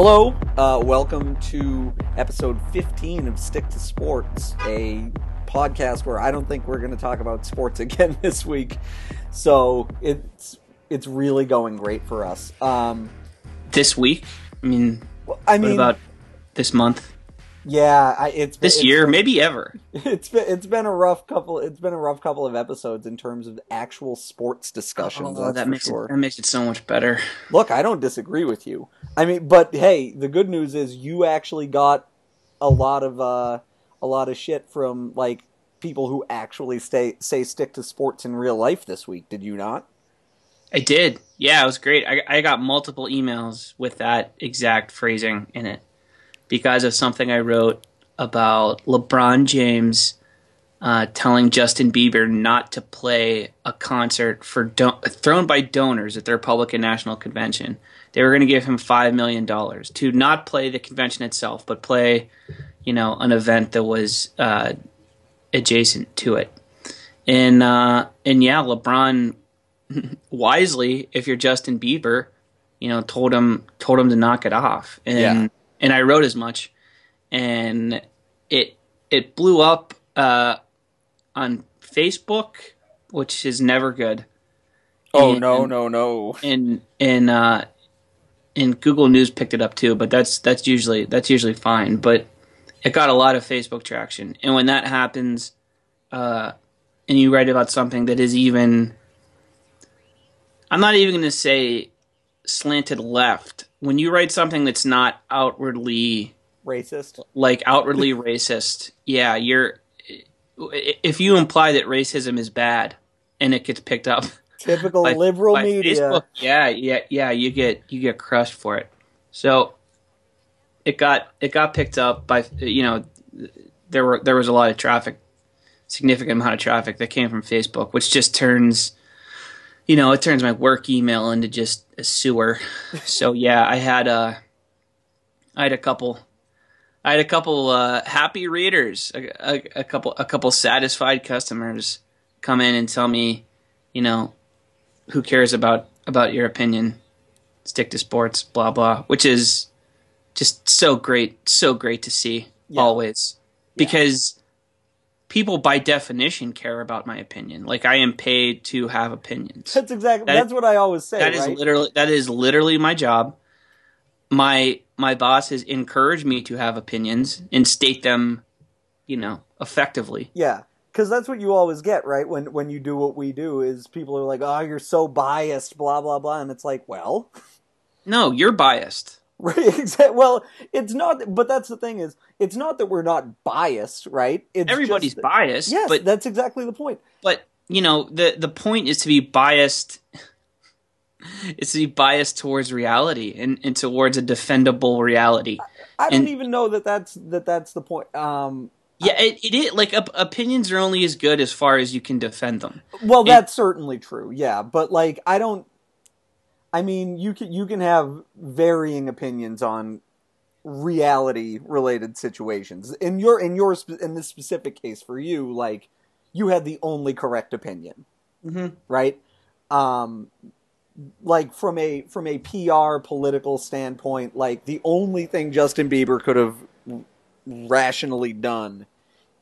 Hello, uh, welcome to episode 15 of Stick to Sports, a podcast where I don't think we're going to talk about sports again this week. So it's it's really going great for us. Um, this week? I mean, I mean, what about this month? Yeah, I, it's this it's year, been, maybe ever. It's been it's been a rough couple. It's been a rough couple of episodes in terms of actual sports discussions. Oh, that makes sure. it, that makes it so much better. Look, I don't disagree with you. I mean, but hey, the good news is you actually got a lot of uh, a lot of shit from like people who actually stay say stick to sports in real life this week. Did you not? I did. Yeah, it was great. I, I got multiple emails with that exact phrasing in it because of something I wrote about LeBron James uh, telling Justin Bieber not to play a concert for do- thrown by donors at the Republican National Convention. They were going to give him five million dollars to not play the convention itself, but play, you know, an event that was uh, adjacent to it. And uh, and yeah, LeBron wisely, if you're Justin Bieber, you know, told him told him to knock it off. And Yeah. and I wrote as much, and it it blew up uh, on Facebook, which is never good. Oh And- no no no! And and uh, and Google News picked it up too, but that's that's usually that's usually fine. But it got a lot of Facebook traction, and when that happens, uh, and you write about something that is even, I'm not even going to say slanted left. When you write something that's not outwardly Racist. like outwardly racist, yeah, you're. If you imply that racism is bad, and it gets picked up Typical by- liberal by media. Facebook, yeah, yeah, yeah, you get you get crushed for it. So it got it got picked up by you know there were there was a lot of traffic, significant amount of traffic that came from Facebook, which just turns you know it turns my work email into just a sewer. so yeah, I had a I had a couple. I had a couple uh, happy readers, a, a, a couple a couple satisfied customers come in and tell me, you know, who cares about about your opinion? Stick to sports, blah blah, which is just so great, so great to see Yeah. always, because people by definition care about my opinion. Like I am paid to have opinions. That's exactly. That- that's what I always say. That is right? literally that is literally my job. My my boss has encouraged me to have opinions and state them, you know, effectively. Yeah, because that's what you always get, right? When when you do what we do, is people are like, "Oh, you're so biased," blah blah blah, and it's like, well, No, you're biased. right? Well, it's not. But that's the thing is, it's not that we're not biased, right? It's Everybody's biased, Yes, but that's exactly the point. but you know the the point is to be biased it's to be biased towards reality and, and towards a defendable reality I don't even know that that's that that's the point. Um, yeah it, it is like op- opinions are only as good as far as you can defend them well, that's certainly true. Yeah, but like, I don't. I mean, you can you can have varying opinions on reality related situations. In your in your in this specific case for you, like you had the only correct opinion, Mhm. right? Um, like from a from a PR political standpoint, like the only thing Justin Bieber could have rationally done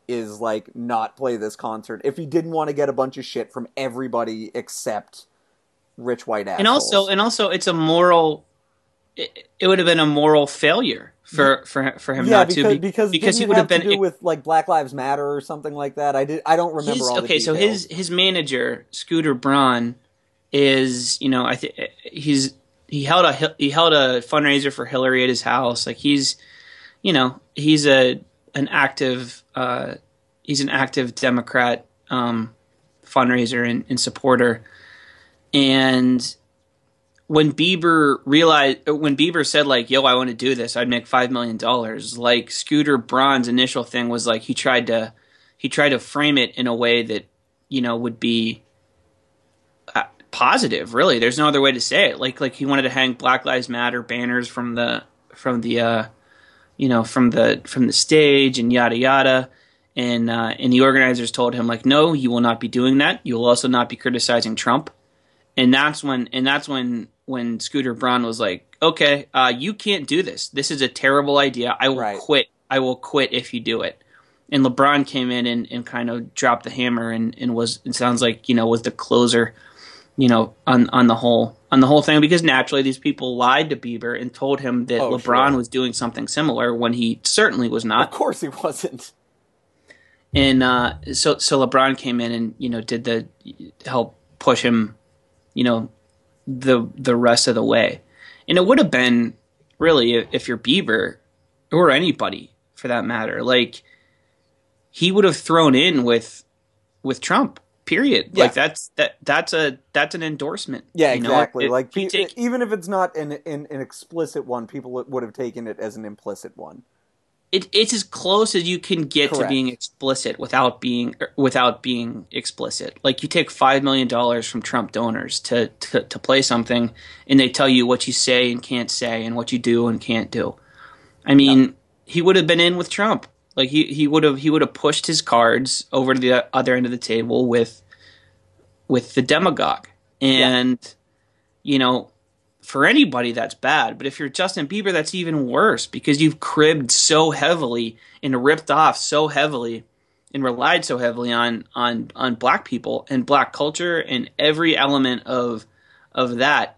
is like not play this concert if he didn't want to get a bunch of shit from everybody except rich white assholes. and also and also it's a moral it, it would have been a moral failure for for for him yeah, not because to be, because, because he would have have been to do with like Black Lives Matter or something like that. I did. I don't remember his, all okay so his his manager scooter braun is you know i think he's he held a he held a fundraiser for hillary at his house like he's you know he's a an active uh he's an active democrat um fundraiser and, and supporter and when Bieber realized when Bieber said like, "Yo, I want to do this. I'd make five million dollars." Like Scooter Braun's initial thing was like he tried to he tried to frame it in a way that you know would be uh, positive. Really, there's no other way to say it. Like like he wanted to hang Black Lives Matter banners from the from the uh, you know from the from the stage and yada yada. And uh, and the organizers told him like, no, you will not be doing that. You will also not be criticizing Trump and that's when and that's when when Scooter Braun was like, okay, uh, you can't do this. This is a terrible idea. I will Right. quit. I will quit if you do it. And LeBron came in and, and kind of dropped the hammer and, and was it sounds like you know was the closer, you know on on the whole on the whole thing because naturally these people lied to Bieber and told him that Oh, LeBron sure. was doing something similar when he certainly was not. Of course he wasn't. And uh, so so LeBron came in and you know did the help push him, you know, the the rest of the way. And it would have been really if, if you're Bieber or anybody for that matter, like he would have thrown in with with Trump. Period. Yeah. Like that's that that's a that's an endorsement. Yeah, you know? exactly. It- like pe- take- even if it's not an, an an explicit one, people would have taken it as an implicit one. it, it's as close as you can get to being explicit without being er, without being explicit. Like you take five million dollars from Trump donors to, to to play something, and they tell you what you say and can't say, and what you do and can't do. I mean, he would have been in with Trump. Like he he would have he would have pushed his cards over to the other end of the table with with the demagogue, and you know for anybody that's bad. But if you're justin bieber that's even worse because you've cribbed so heavily and ripped off so heavily and relied so heavily on on on black people and black culture and every element of of that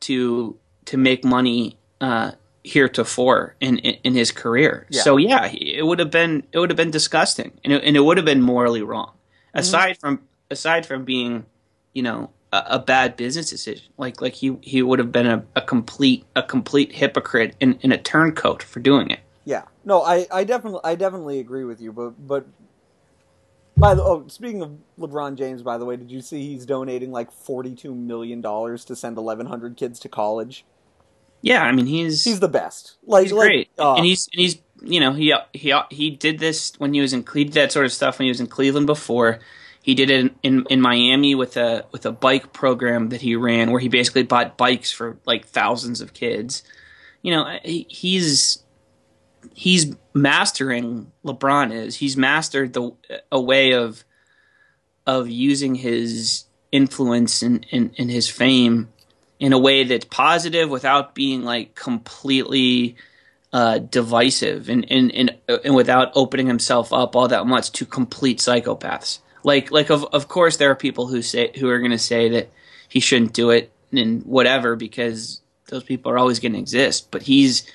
to to make money uh heretofore in, in in his career Yeah. so yeah it would have been it would have been disgusting and it, and it would have been morally wrong mm-hmm. aside from aside from being you know a, a bad business decision like like he he would have been a, a complete a complete hypocrite and, and a turncoat for doing it Yeah. No, I, I definitely I definitely agree with you, but but by the oh, speaking of LeBron James, by the way, did you see he's donating like forty two million dollars to send eleven hundred kids to college? Yeah i mean he's He's the best. Like he's like, great. uh, and he's and he's you know he he he did this when he was in he did that sort of stuff when he was in cleveland before. He did it in, in, in miami with a with a bike program that he ran where he basically bought bikes for like thousands of kids. You know he, he's he's mastering lebron is. He's mastered the a way of of using his influence and, and, and his fame in a way that's positive without being like completely uh, divisive and, and, and, and without opening himself up all that much to complete psychopaths. Like like of of course there are people who say who are going to say that he shouldn't do it and whatever because those people are always going to exist. But he's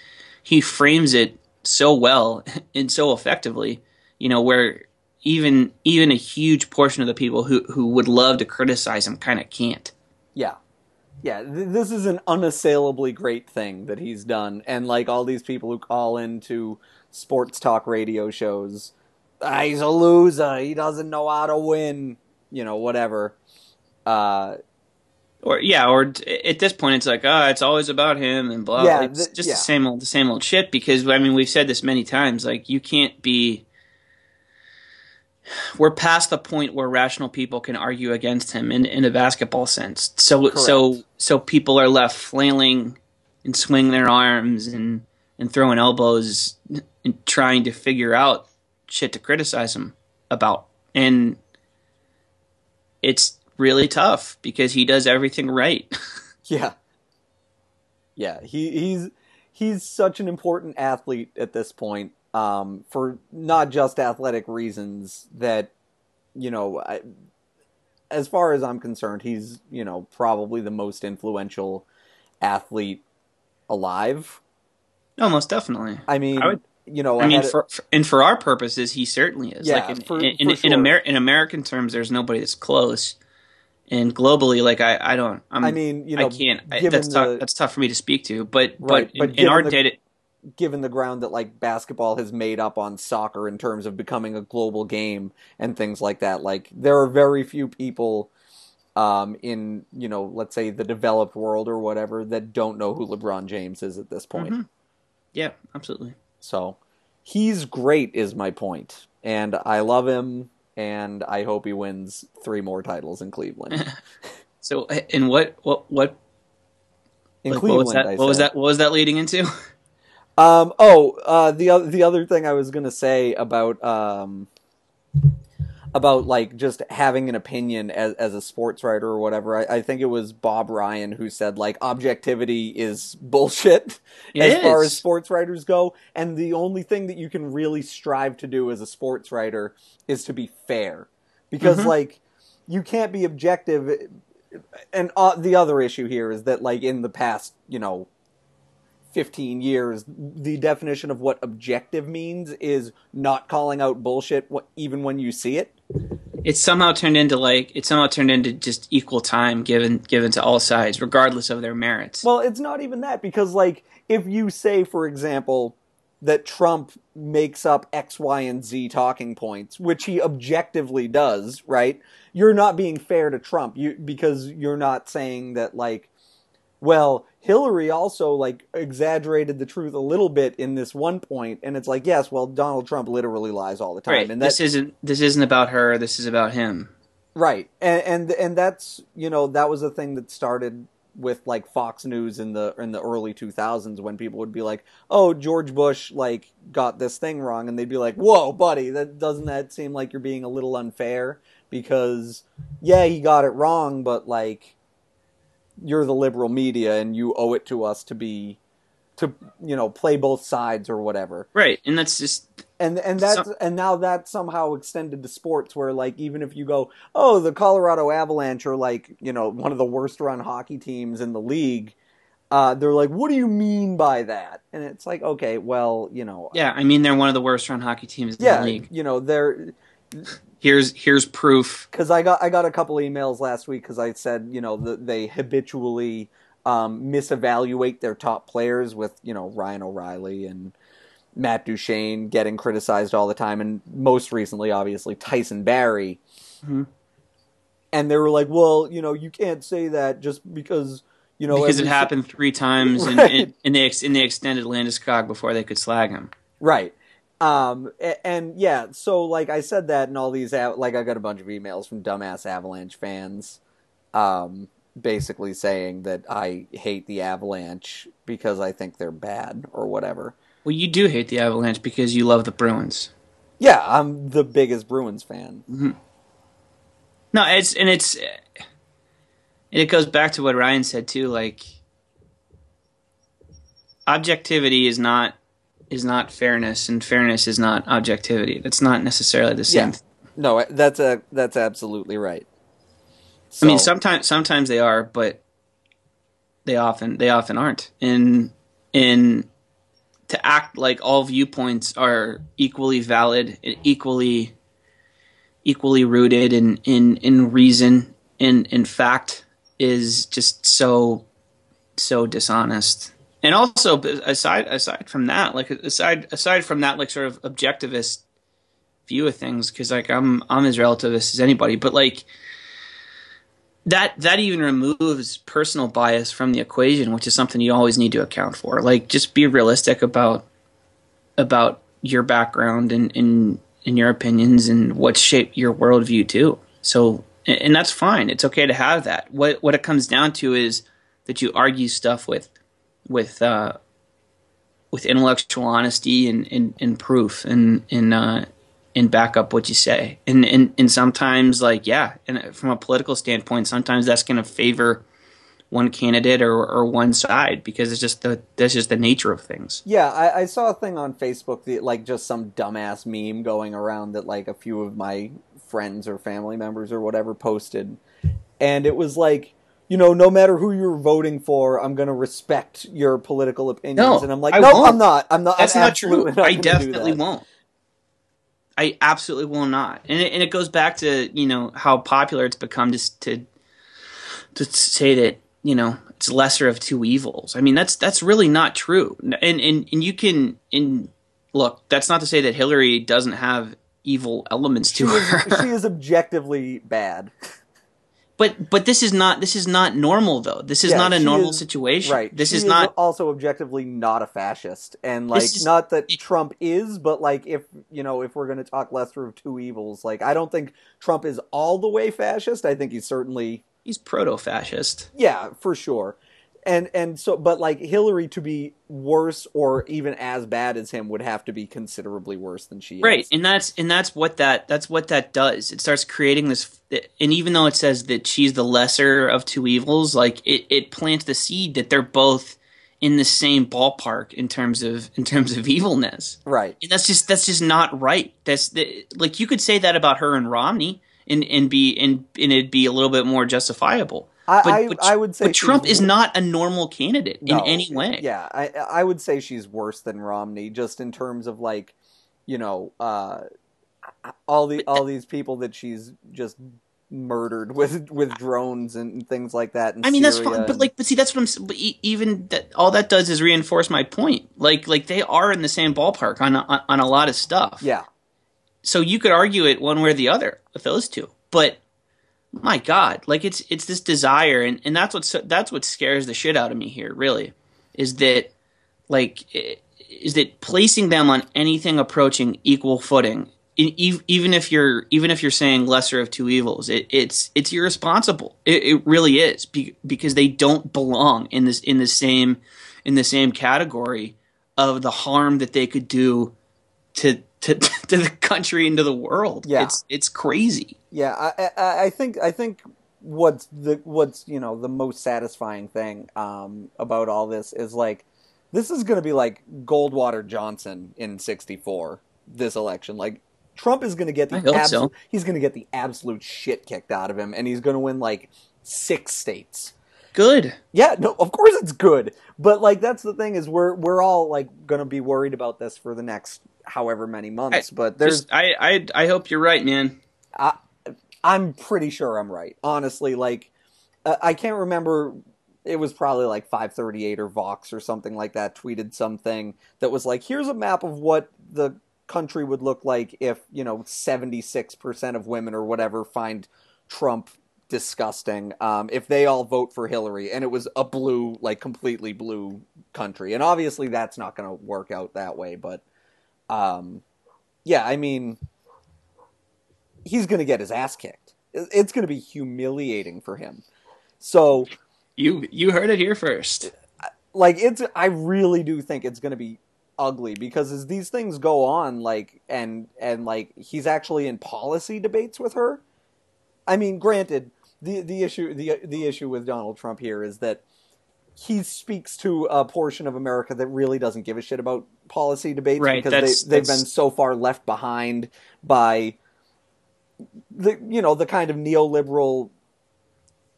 he frames it so well and so effectively, you know, where even even a huge portion of the people who who would love to criticize him kind of can't. Yeah. Yeah, th- this is an unassailably great thing that he's done. And like all these people who call into sports talk radio shows, ah, he's a loser. He doesn't know how to win. You know, whatever. Uh, or yeah, or t- at this point it's like, oh, it's always about him and blah. Yeah, it's th- just yeah. the same old, the same old shit. Because I mean, we've said this many times. Like, you can't be. We're past the point where rational people can argue against him in, in a basketball sense. So so so people are left flailing and swinging their arms and and throwing elbows and trying to figure out shit to criticize him about. And it's really tough because he does everything right. yeah. Yeah, he, he's he's such an important athlete at this point um, for not just athletic reasons that you know I, as far as I'm concerned he's you know probably the most influential athlete alive No, most definitely. I mean I would- you know I mean, had- for, for and for our purposes, he certainly is. Yeah, like in for- in, for in, sure. Amer- in American terms, there's nobody that's close. And globally, like I, I don't. I'm, I mean you know I can't. I, that's the- tough. That's tough for me to speak to. But Right, but, but in, in our the- data, given the ground that like basketball has made up on soccer in terms of becoming a global game and things like that like there are very few people um, in you know let's say the developed world or whatever that don't know who LeBron James is at this point Mhm. yeah, absolutely. so he's great is my point and I love him and I hope he wins three more titles in Cleveland So, and what what what in like, Cleveland what was that? What was that? What was that leading into? Um, oh, uh, the other the other thing I was gonna say about um, about like just having an opinion as as a sports writer or whatever. I, I think it was Bob Ryan who said like objectivity is bullshit It as far as sports writers go, and the only thing that you can really strive to do as a sports writer is to be fair, because Mhm. like you can't be objective. And uh, the other issue here is that like in the past, you know, 15 years, the definition of what objective means is not calling out bullshit even when you see it. It's somehow turned into like it's somehow turned into just equal time given given to all sides, regardless of their merits. Well, it's not even that because, like, if you say, for example, that Trump makes up X, Y, and Z talking points, which he objectively does, right? You're not being fair to Trump, you because you're not saying that, like, well, Hillary also like exaggerated the truth a little bit in this one point, and it's like, yes, well, Donald Trump literally lies all the time, right. and this that, isn't this isn't about her. This is about him. Right, and, and and that's you know that was the thing that started with like Fox News in the in the early 2000s when people would be like, "Oh, George Bush like got this thing wrong," and they'd be like, "Whoa, buddy, that doesn't that seem like you're being a little unfair?" Because yeah, he got it wrong, but like you're the liberal media and you owe it to us to be to you know play both sides or whatever Right, and that's just and and that's Some- and now that's somehow extended to sports where like even if you go oh the colorado avalanche are like you know one of the worst run hockey teams in the league uh, they're like what do you mean by that and it's like okay well you know yeah. I mean, they're one of the worst run hockey teams in yeah the league. you know they're Here's here's proof. because I got I got a couple emails last week because I said you know that they habitually um, misevaluate their top players with you know Ryan O'Reilly and Matt Duchene getting criticized all the time, and most recently, obviously Tyson Barrie. Mhm. And they were like, "Well, you know, you can't say that just because you know because it every- happened three times in, Right. in, in the ex, in the extended Landeskog before they could slag him. Right. Um, and, yeah, so like I said that and all these, like I got a bunch of emails from dumbass Avalanche fans, um, basically saying that I hate the Avalanche because I think they're bad or whatever. Well, you do hate the Avalanche because you love the Bruins. Yeah, I'm the biggest Bruins fan. No, it's and it's and it goes back to what Ryan said too. Like objectivity is not is not fairness, and fairness is not objectivity. That's not necessarily the same. Yeah. No, that's a that's absolutely right. I mean, sometimes sometimes they are, but they often they often aren't. And in to act like all viewpoints are equally valid, and equally equally rooted in in in reason in in fact is just so so dishonest. And also aside aside from that, like aside aside from that like sort of objectivist view of things cuz like I'm I'm as relativist as anybody, but like that that even removes personal bias from the equation, which is something you always need to account for. Like just be realistic about about your background and and, and your opinions and what shaped your worldview too. So and that's fine. It's okay to have that. What what it comes down to is that you argue stuff with with uh, with intellectual honesty and, and, and proof and and uh, and back up what you say. And and and sometimes like yeah, and from a political standpoint, sometimes that's going to favor one candidate or, or one side because it's just the that's just the nature of things. Yeah, I, I saw a thing on Facebook that like just some dumbass meme going around that like a few of my friends or family members or whatever posted, and it was like, you know, no matter who you're voting for, I'm gonna respect your political opinions, No, and I'm like, I no, won't. I'm not. I'm not. That's I'm not true. not I definitely won't. I absolutely will not. And it, and it goes back to you know how popular it's become just to to say that you know it's lesser of two evils. I mean that's that's really not true. And and and you can in look that's not to say that Hillary doesn't have evil elements to her. she is objectively bad. but but this is not this is not normal though. This is Yeah, not a normal is- situation. Right. This She is not also objectively not a fascist, and like is- not that Trump is, but like if you know if we're going to talk lesser of two evils, like I don't think Trump is all the way fascist. I think he's certainly he's proto fascist. yeah for sure, and and so but like Hillary to be worse or even as bad as him would have to be considerably worse than she is. Right, and that's and that's what that that's what that does. It starts creating this, and even though it says that she's the lesser of two evils, like it, it plants the seed that they're both in the same ballpark in terms of in terms of evilness. Right. And that's just that's just not right. That's the, like you could say that about her and Romney, and and be and and it'd be a little bit more justifiable. I, But, I, but, I would say but Trump is not a normal candidate in any way. Yeah, I I would say she's worse than Romney, just in terms of like, you know, uh, all the all these people that she's just murdered with with drones and things like that. I mean that's fine, but like, but see, that's what I'm. But even that, all that does is reinforce my point. Like, like they are in the same ballpark on on, on a lot of stuff. yeah, So you could argue it one way or the other with those two, but my God, like it's it's this desire, and and that's what that's what scares the shit out of me here. Really, is that like is that placing them on anything approaching equal footing. Even if you're even if you're saying lesser of two evils, it, it's it's irresponsible. It, it really is because they don't belong in this in the same in the same category of the harm that they could do to to to the country and to the world. Yeah. it's it's crazy. yeah. I, I I think I think what's the what's you know the most satisfying thing um, about all this is like this is going to be like Goldwater Johnson in '64. This election, like Trump is going to get the abso- so. he's going to get the absolute shit kicked out of him, and he's going to win like six states. Good. Yeah, no, of course it's good, but like that's the thing is we're we're all like going to be worried about this for the next however many months. but there's Just, I I I hope you're right, man. I I'm pretty sure I'm right. Honestly, like uh, I can't remember. It was probably like 538 or Vox or something like that tweeted something that was like, "Here's a map of what the country would look like if you know 76 percent of women or whatever find Trump disgusting. Um, if they all vote for Hillary, and it was a blue, like completely blue country, and obviously that's not going to work out that way. But um, yeah, I mean." he's going to get his ass kicked. It's going to be humiliating for him. So, You you heard it here first. like, it's I really do think it's going to be ugly because as these things go on, like, and and like he's actually in policy debates with her. I mean, granted, the the issue the the issue with Donald Trump here is that he speaks to a portion of America that really doesn't give a shit about policy debates Right, because that's- they they've that's- been so far left behind by the you know the kind of neoliberal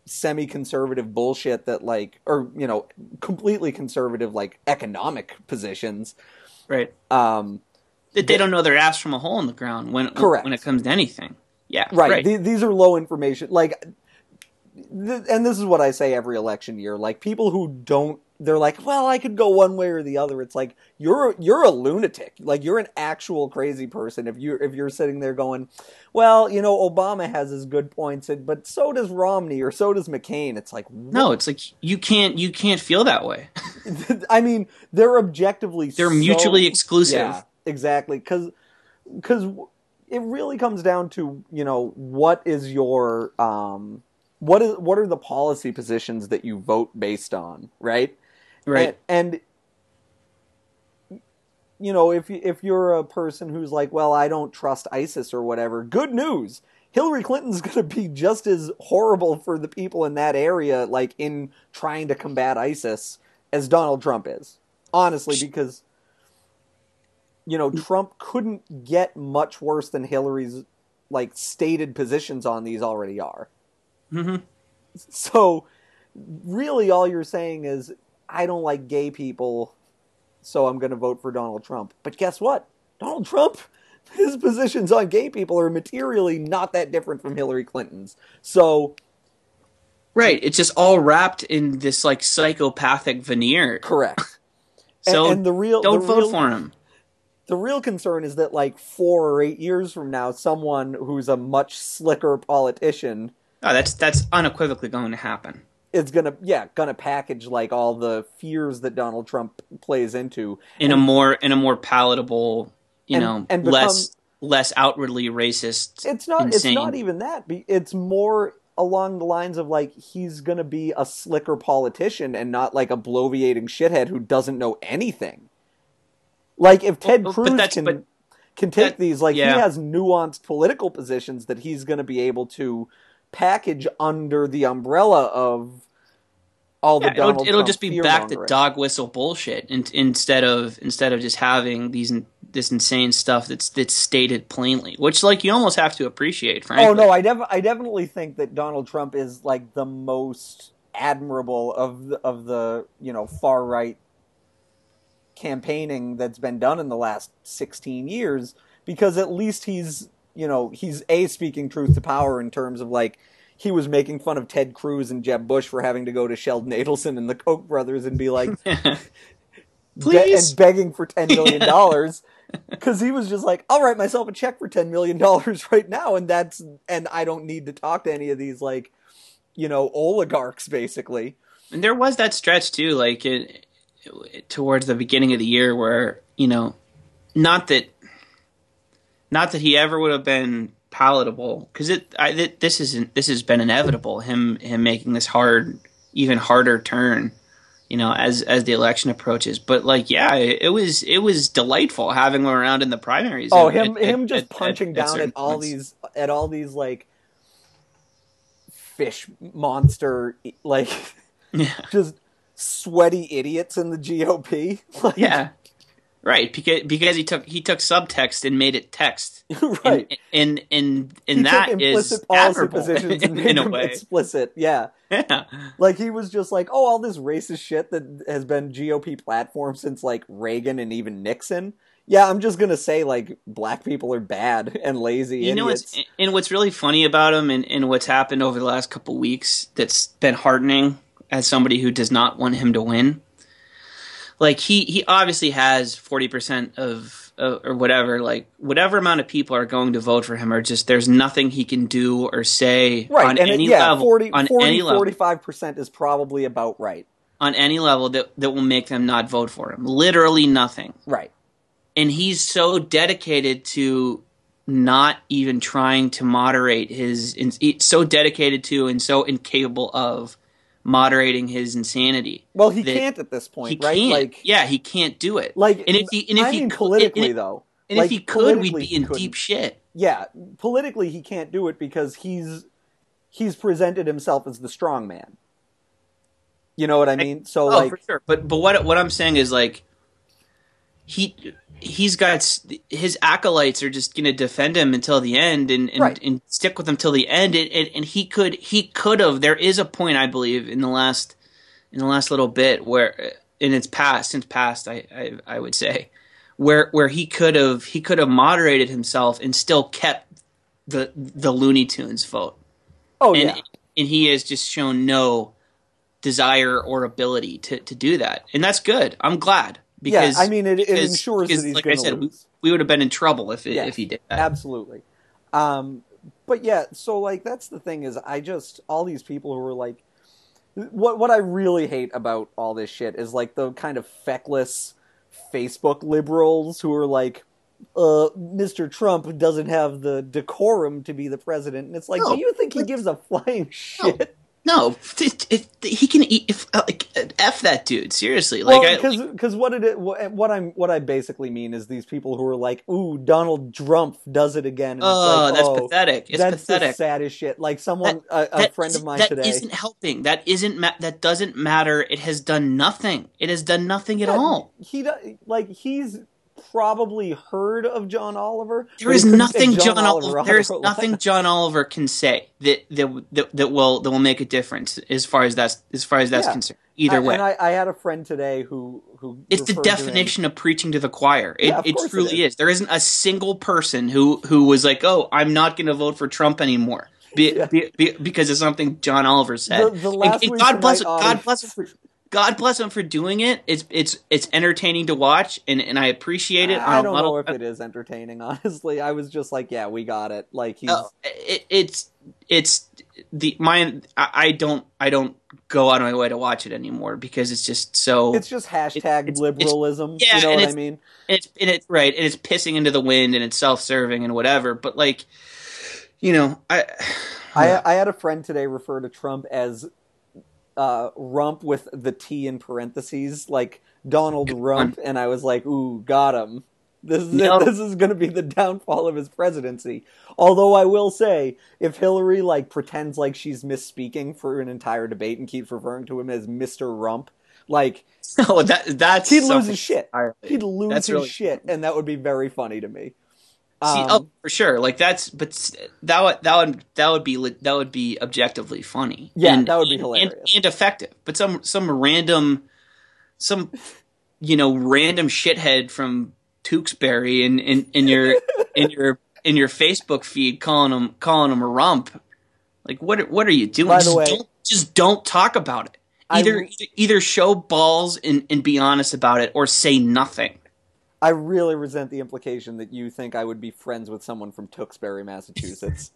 semi-conservative bullshit that like or you know completely conservative like economic positions Right. um That they don't know their ass from a hole in the ground when Correct. when it comes to anything. Yeah. right, Right. The- these are low information like th- and this is what i say every election year like people who don't they're like well i could go one way or the other it's like you're you're a lunatic like you're an actual crazy person if you if you're sitting there going well you know obama has his good points and- but so does romney or so does mccain it's like no, it's like you can't you can't feel that way. I mean, they're objectively They're so- mutually exclusive. Yeah, exactly. Because because it really comes down to you know what is your um what is what are the policy positions that you vote based on, right? Right. And, and you know if if you're a person who's like, well, I don't trust ISIS or whatever. Good news. Hillary Clinton's going to be just as horrible for the people in that area, like in trying to combat ISIS, as Donald Trump is. Honestly, because you know Trump couldn't get much worse than Hillary's like stated positions on these already are. Hmm So, really, all you're saying is, I don't like gay people, so I'm going to vote for Donald Trump. But guess what? Donald Trump, his positions on gay people are materially not that different from Hillary Clinton's. So, Right. It's just all wrapped in this like psychopathic veneer. correct. So and, and the real don't the vote real, for him. The real concern is that, like, four or eight years from now, someone who's a much slicker politician Oh, that's that's unequivocally going to happen. It's gonna, yeah, gonna package like all the fears that Donald Trump plays into, In a more in a more palatable, you And- know, and become- less less outwardly racist. it's not insane. it's not even that it's more along the lines of like he's gonna be a slicker politician and not like a bloviating shithead who doesn't know anything. Like if Ted Well, Cruz can but can take that- these, like yeah. he has nuanced political positions that he's gonna be able to package under the umbrella of all the Yeah, it'll, it'll just be back to dog whistle bullshit in, instead of instead of just having these this insane stuff that's that's stated plainly, which like you almost have to appreciate. Frankly, Oh no, I def- I definitely think that Donald Trump is like the most admirable of the, of the you know far right campaigning that's been done in the last 16 years because at least he's you know he's a speaking truth to power in terms of like he was making fun of Ted Cruz and Jeb Bush for having to go to Sheldon Adelson and the Koch brothers and be like be- Please. and begging for ten million dollars because he was just like, "I'll write myself a check for ten million dollars right now," and that's and I don't need to talk to any of these like, you know, oligarchs basically. And there was that stretch too, like it, it- towards the beginning of the year, where you know, not that, not that he ever would have been palatable, because it, this isn't, this has been inevitable. Him, him making this hard, even harder turn, you know, as as the election approaches. But like, yeah, it, it was it was delightful having him around in the primaries. Oh, him him just punching down at all points. these at all these like fish monster like Yeah. just sweaty idiots in the GOP. Like, Yeah. Right, because because he took he took subtext and made it text. right. And and and, and he that took implicit policy admirable positions and in, a way. explicit. Yeah. Yeah. Like he was just like, oh, all this racist shit that has been GOP platform since like Reagan and even Nixon. Yeah, I'm just gonna say like black people are bad and lazy You know what's and what's really funny about him and, and what's happened over the last couple weeks that's been heartening as somebody who does not want him to win. Like he he obviously has forty percent of uh, or whatever like whatever amount of people are going to vote for him are just there's nothing he can do or say right, on and any it, yeah, level 40, on 40 any level 45% is probably about right. on any level that that will make them not vote for him. Literally nothing. Right. and he's so dedicated to not even trying to moderate his so dedicated to and so incapable of moderating his insanity Well, he can't at this point, right? can't Like yeah he can't do it like and if he and if I he mean could- politically and, though. and like, if he could we'd be in deep shit Yeah, politically he can't do it because he's he's presented himself as the strong man. You know what I mean? So oh like for sure but but what what i'm saying is like he he's got his acolytes are just going to defend him until the end and and, Right. and stick with him till the end and, and, and he could he could have there is a point i believe in the last in the last little bit where uh, in its past since past i i, I would say where where he could have he could have moderated himself and still kept the the looney tunes vote oh and yeah. and he has just shown no desire or ability to, to do that, and that's good. I'm glad because yeah, I mean it, it because- ensures because, that he's like going I to said, we, we would have been in trouble if it, Yeah, if he did that. Absolutely. Um, but yeah, so like that's the thing is I just all these people who are like what what I really hate about all this shit is like the kind of feckless Facebook liberals who are like uh, Mr. Trump doesn't have the decorum to be the president, and it's like, No, do you think he gives a flying shit? No, if, if, he can eat. If uh, like f that dude, seriously. Like, I, because like, because what it what, what I'm what I basically mean is these people who are like, ooh, Donald Trump does it again. And it's oh, like, that's oh, pathetic. It's that's the pathetic. saddest shit. Like someone, a, a That friend of mine that today. isn't helping. That isn't. Ma- that doesn't matter. It has done nothing. It has done nothing at all. He do- like he's probably heard of John Oliver. There is he couldn't say nothing John, Oliver. out There is nothing. John Oliver can say that that, that that will that will make a difference as far as that's as far as that's Yeah. concerned. Either I- way, And I, I had a friend today who who it's the referred to him- definition of preaching to the choir. It, Yeah, it truly is. is. There isn't a single person who who was like, "Oh, I'm not going to vote for Trump anymore." Be, Yeah. be, be, because of something John Oliver said. The, the And- last and week God bless God bless him for God bless him for doing it. It's it's it's entertaining to watch, and, and I appreciate it. I um, on don't know if it is entertaining. Honestly, I was just like, yeah, we got it. Like he's Oh, it, it's it's the my I, don't I don't go out of my way to watch it anymore because it's just so it's just hashtag it's- liberalism. yeah, you know what I mean? and it's and it's right and it's pissing into the wind and it's self serving and whatever. But like, you know, I I, I had a friend today refer to Trump as uh, Rump with the T in parentheses, like Donald Rump, and I was like, "Ooh, got him." This is No. this is going to be the downfall of his presidency. Although I will say, if Hillary like pretends like she's misspeaking for an entire debate and keeps referring to him as Mister Rump, like oh, that that's he'd lose his shit. entirely. He'd lose That's his really- shit, and that would be very funny to me. See, Um, oh, for sure. Like that's, but that would that would that would be that would be objectively funny. Yeah, and, that would be hilarious. and, and effective. But some some random, some you know random shithead from Tewksbury in in, in your in your in your Facebook feed calling him calling him a rump. Like what are- what are you doing? By the just way- don't just don't talk about it. Either either, either show balls and, and be honest about it, or say nothing. I really resent the implication that you think I would be friends with someone from Tewksbury, Massachusetts.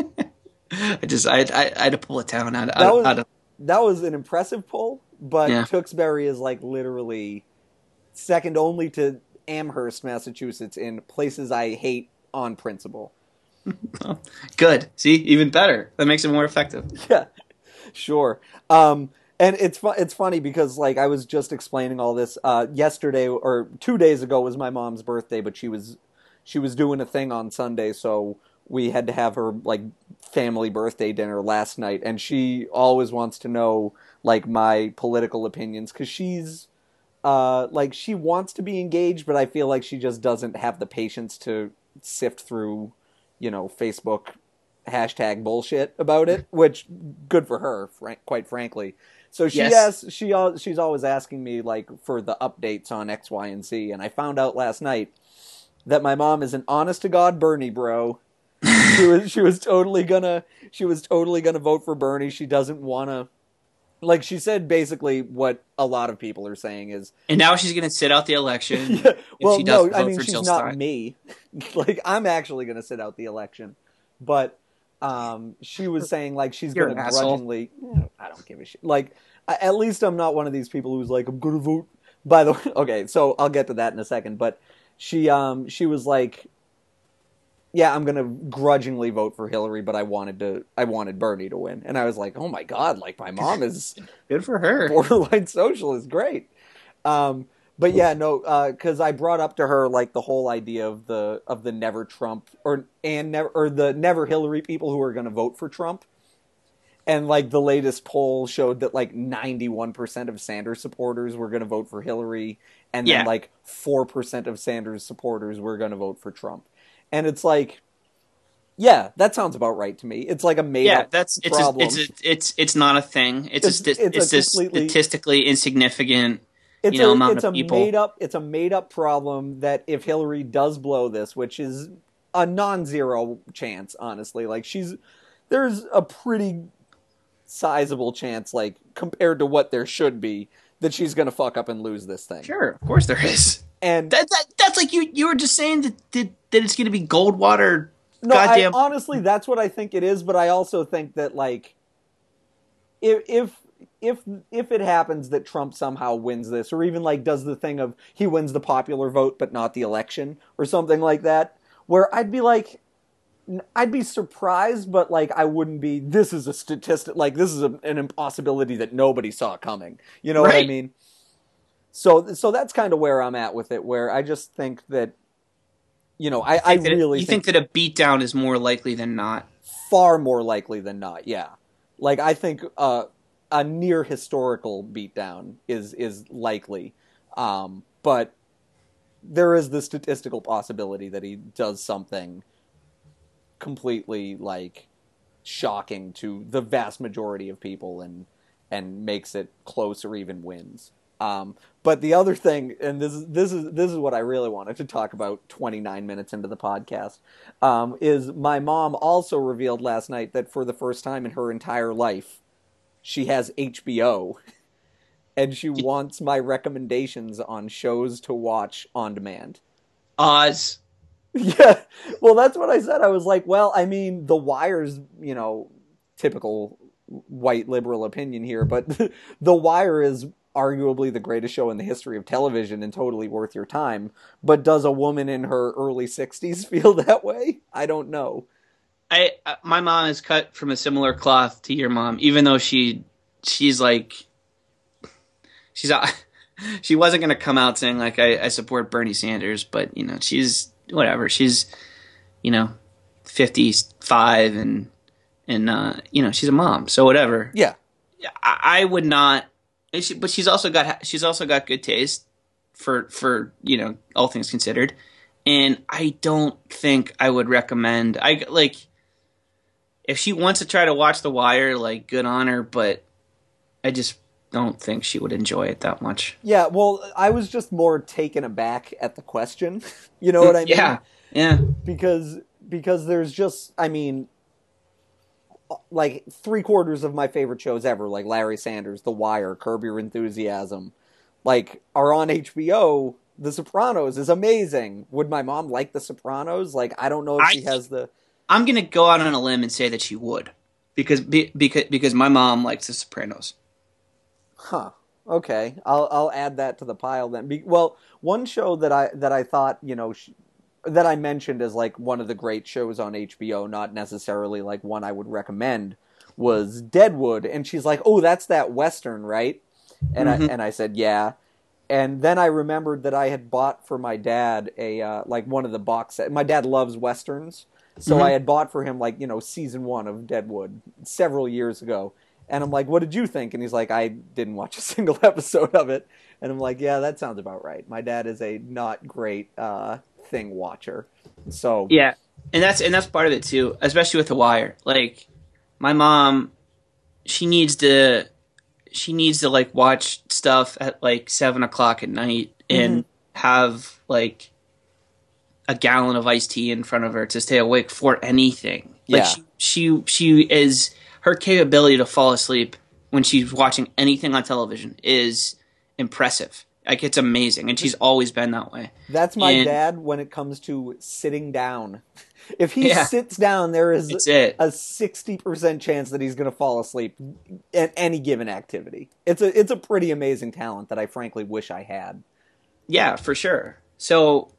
I just I I, I had to pull it down out, That out, was- that was an impressive poll, but Yeah. Tewksbury is like literally second only to Amherst, Massachusetts, in places I hate on principle. Good. See, even better. That makes it more effective. Yeah, sure. Um, and it's fu- it's funny because like I was just explaining all this uh, yesterday or two days ago was my mom's birthday, but she was she was doing a thing on Sunday, so we had to have her like family birthday dinner last night, and she always wants to know like my political opinions because she's uh, like she wants to be engaged, but I feel like she just doesn't have the patience to sift through, you know, Facebook hashtag bullshit about it. Which good for her, frank, quite frankly. So she Yes. asks, she she's always asking me like for the updates on X, Y, and Z, and I found out last night that my mom is an honest to god Bernie bro. she was she was totally gonna she was totally gonna vote for Bernie. She doesn't wanna like she said basically what a lot of people are saying is And now she's going to sit out the election. yeah, well she no I mean she's not Stein. me like I'm actually gonna sit out the election but um she was saying like she's You're gonna grudgingly asshole. Don't give a shit like at least I'm not one of these people who's like I'm gonna vote by the way okay so I'll get to that in a second but she um she was like yeah, I'm gonna grudgingly vote for Hillary, but I wanted to, I wanted Bernie to win, and I was like, oh my god, like my mom is Good for her. borderline socialist, great. Um, but yeah, no, because I brought up to her like the whole idea of the of the never Trump or and never or the never Hillary people who are gonna vote for Trump, and like the latest poll showed that like 91 percent of Sanders supporters were gonna vote for Hillary, and then like four percent of Sanders supporters were gonna vote for Trump and it's like yeah that sounds about right to me it's like a made Yeah, up that's it's a, problem it's a, it's it's not a thing. It's It's- a it's a it's, a statistically insignificant. it's you know, a, amount it's of a people. made up it's a made up problem that if hillary does blow this which is a non-zero chance honestly like she's there's a pretty sizable chance like compared to what there should be that she's gonna fuck up and lose this thing Sure, of course there is. and That, that that's like you you were just saying that that, that it's to be Goldwater. No, I, honestly, that's what I think it is. But I also think that like, if if if if it happens that Trump somehow wins this, or even like does the thing of he wins the popular vote but not the election, or something like that, where I'd be like. I'd be surprised, but like I wouldn't be. This is a statistic. Like this is a, an impossibility that nobody saw coming. You know what I Right. mean? So, so that's kind of where I'm at with it. Where I just think that, you know, I, I think that it- really you think that a beatdown is more likely than not. far more likely than not. Yeah, like I think uh, a near historical beatdown is is likely, um, but there is the statistical possibility that he does something completely like shocking to the vast majority of people and and makes it close or even wins. Um, but the other thing, and this is this is this is what I really wanted to talk about. Twenty nine minutes into the podcast, um, is my mom also revealed last night that for the first time in her entire life, she has HBO, and she wants my recommendations on shows to watch on demand. Oz. Yeah, well, that's what I said. I was like, well, I mean, The Wire's, you know, typical white liberal opinion here, but The Wire is arguably the greatest show in the history of television and totally worth your time. But does a woman in her early 60s feel that way? I don't know. I uh, my mom is cut from a similar cloth to your mom, even though she she's like she's. She wasn't to come out saying like I, I support Bernie Sanders, but you know she's whatever. She's you know fifty five and and uh, you know she's a mom, so whatever. Yeah. I, I would not. She, but she's also got she's also got good taste for for you know all things considered, and I don't think I would recommend. I like if she wants to try to watch The Wire, like good on her, but I just don't think she would enjoy it that much. Yeah, well, I was just more taken aback at the question. You know what I mean? Yeah, yeah, Because because there's just I mean like three quarters of my favorite shows ever, like Larry Sanders, The Wire, Curb Your Enthusiasm, like are on HBO. The Sopranos is amazing. Would my mom like The Sopranos? Like I don't know if I she has the I'm gonna go out on a limb and say that she would, because be, because because my mom likes The Sopranos. Huh. Okay, I'll I'll add that to the pile then. Be, well, one show that I that I thought you know sh- that I mentioned as like one of the great shows on HBO, not necessarily like one I would recommend, was Deadwood, and she's like, "Oh, that's that western, right?" And Mhm. I and I said, "Yeah." And then I remembered that I had bought for my dad a uh, like one of the box set. My dad loves westerns, so Mhm. I had bought for him like you know season one of Deadwood several years ago. And I'm like, "What did you think?" And he's like, "I didn't watch a single episode of it." And I'm like, "Yeah, that sounds about right." My dad is a not great uh, thing watcher, so Yeah, and that's and that's part of it too, especially with the wire. Like my mom, she needs to she needs to like watch stuff at like seven o'clock at night and have like a gallon of iced tea in front of her to stay awake for anything. Like Yeah. she, she she is her capability to fall asleep when she's watching anything on television is impressive. Like it's amazing, and she's always been that way. that's my And- dad when it comes to sitting down. If he Yeah. sits down, there is a sixty percent chance that he's going to fall asleep at any given activity. It's a it's a pretty amazing talent that I frankly wish I had. Yeah, for sure. So,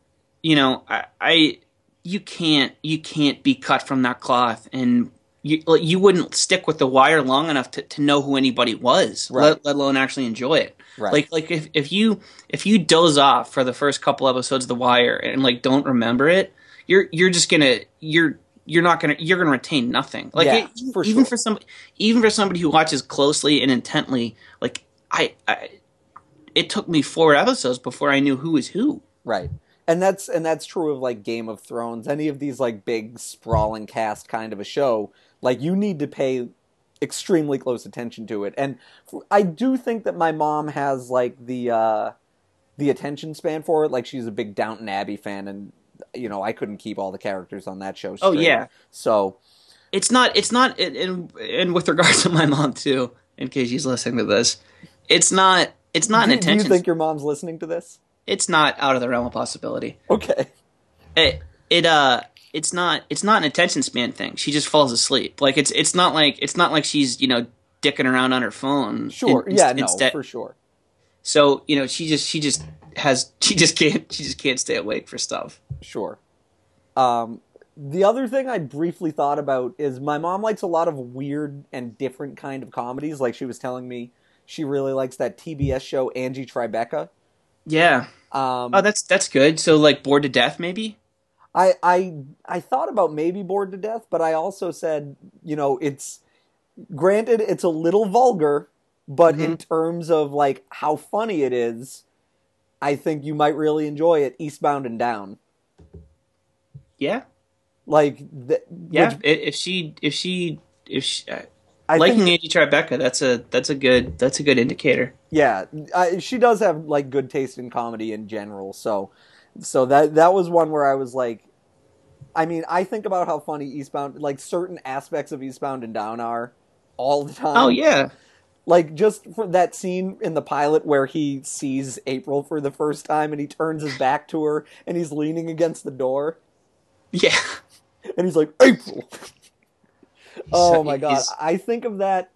you know, I, I you can't you can't be cut from that cloth, and you like, you wouldn't stick with the wire long enough to, to know who anybody was, Right. let, let alone actually enjoy it. Right. Like like if, if you if you doze off for the first couple episodes of The Wire and like don't remember it, you're you're just gonna you're you're not gonna you're gonna retain nothing. Like Yeah, it- for even sure. for some even for somebody who watches closely and intently, like I, I it took me four episodes before I knew who was who. Right. And that's and that's true of like Game of Thrones, any of these like big sprawling cast kind of a show. Like you need to pay extremely close attention to it. And I do think that my mom has like the uh the attention span for it. Like she's a big Downton Abbey fan and you know, I couldn't keep all the characters on that show straight. Oh, yeah. So, It's not. It's not. And with regards to my mom too, in case she's listening to this, it's not. It's not do, an do you think your mom's listening to this? it's not out of the realm of possibility. Okay. It. It. Uh. It's not. It's not an attention span thing. She just falls asleep. Like it's. It's not like. It's not like she's you know dicking around on her phone. Sure. In- yeah, no, instead- for sure. So you know she just. She just has. She just can't. She just can't stay awake for stuff. Sure. Um, the other thing I briefly thought about is my mom likes a lot of weird and different kind of comedies. Like she was telling me, she really likes that TBS show Angie Tribeca. Yeah. Um, Oh, that's that's good. So like bored to death, maybe. I I I thought about maybe bored to death, but I also said, you know, it's granted it's a little vulgar, but in terms of like how funny it is, I think you might really enjoy it. Eastbound and Down, Yeah. like th- Yeah. which if she. If she. If she. uh, I liking Angie Tribeca, that's a that's a good that's a good indicator. yeah, I, she does have like good taste in comedy in general. So, so that that was one where I was like, I mean, I think about how funny Eastbound, like certain aspects of Eastbound and Down are all the time. Oh yeah, like just for that scene in the pilot where he sees April for the first time and he turns his back to her and he's leaning against the door yeah. and he's like April. oh my god, I think of that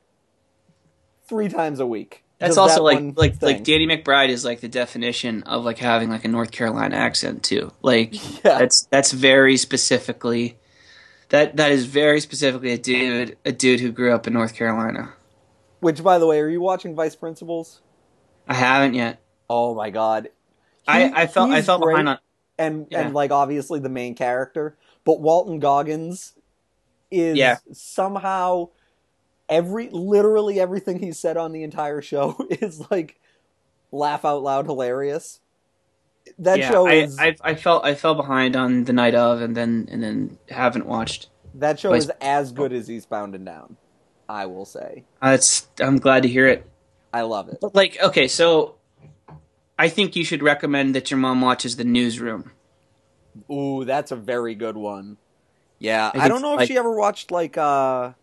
three times a week. That's also that like like thing. like Danny McBride is like the definition of like having like a North Carolina accent too. Like Yeah. that's that's very specifically That that is very specifically a dude a dude who grew up in North Carolina. Which, by the way, are you watching Vice Principals? I haven't yet. Oh my god, I, I felt I felt behind on. and Yeah. and like obviously the main character, but Walton Goggins is Yeah. somehow every literally everything he said on the entire show is like laugh out loud hilarious. That yeah, show is I I felt I fell behind on the night of, and then and then haven't watched. that show is as good as Eastbound and Down. I will say, Uh, it's I'm glad to hear it. I love it. But like, okay, so I think you should recommend that your mom watches The Newsroom. Ooh, that's a very good one. Yeah, I I, don't know if like- she ever watched like uh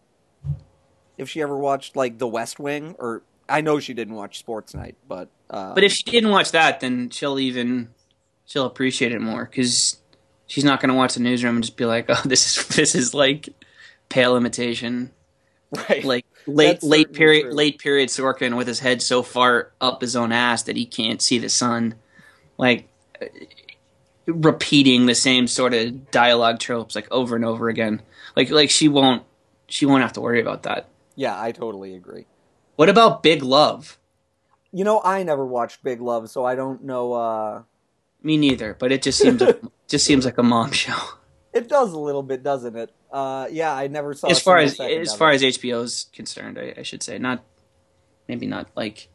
if she ever watched like The West Wing or I know she didn't watch Sports Night, but uh But if she didn't watch that, then she'll even she'll appreciate it more because she's not going to watch The Newsroom and just be like, "Oh, this is this is like pale imitation." right. like late That's late period true. late period Sorkin with his head so far up his own ass that he can't see the sun, like uh, repeating the same sort of dialogue tropes like over and over again. Like like she won't she won't have to worry about that. Yeah, I totally agree. What about Big Love? You know, I never watched Big Love, so I don't know uh Me neither, but it just seems like, just seems like a mom show. it does a little bit, doesn't it? Uh yeah, I never saw As far as as far it. as HBO is concerned, I, I should say not maybe not like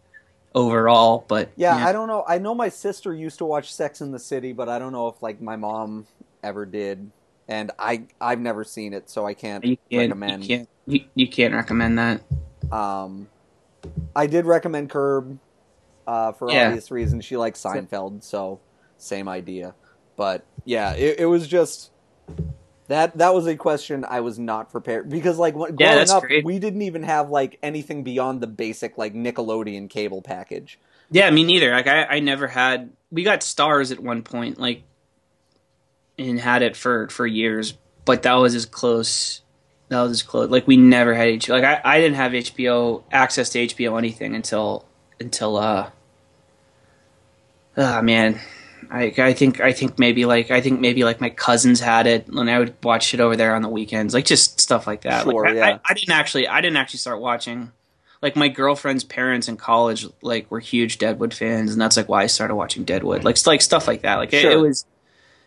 overall, but Yeah, I don't know. I know my sister used to watch Sex in the City, but I don't know if like my mom ever did. And I I've never seen it, so I can't you can't recommend. you can't you, you can't recommend that. Um, I did recommend Curb uh, for Yeah. obvious reasons. She likes Seinfeld, so same idea. But yeah, it, it was just that that was a question I was not prepared because like when, Yeah, growing up, great. we didn't even have like anything beyond the basic like Nickelodeon cable package. Yeah, me neither. Like I, I never had. We got Starz at one point, like, and had it for for years. But that was as close. That was as close. Like we never had HBO. Like I, I didn't have HBO access to HBO anything until until uh. Ah man, I I think I think maybe like I think maybe like my cousins had it, and I would watch it over there on the weekends, like just stuff like that. Sure, like, I, yeah. I, I didn't actually I didn't actually start watching like my girlfriend's parents in college like were huge Deadwood fans, and that's like why I started watching Deadwood, like like stuff like that. Like it, it was,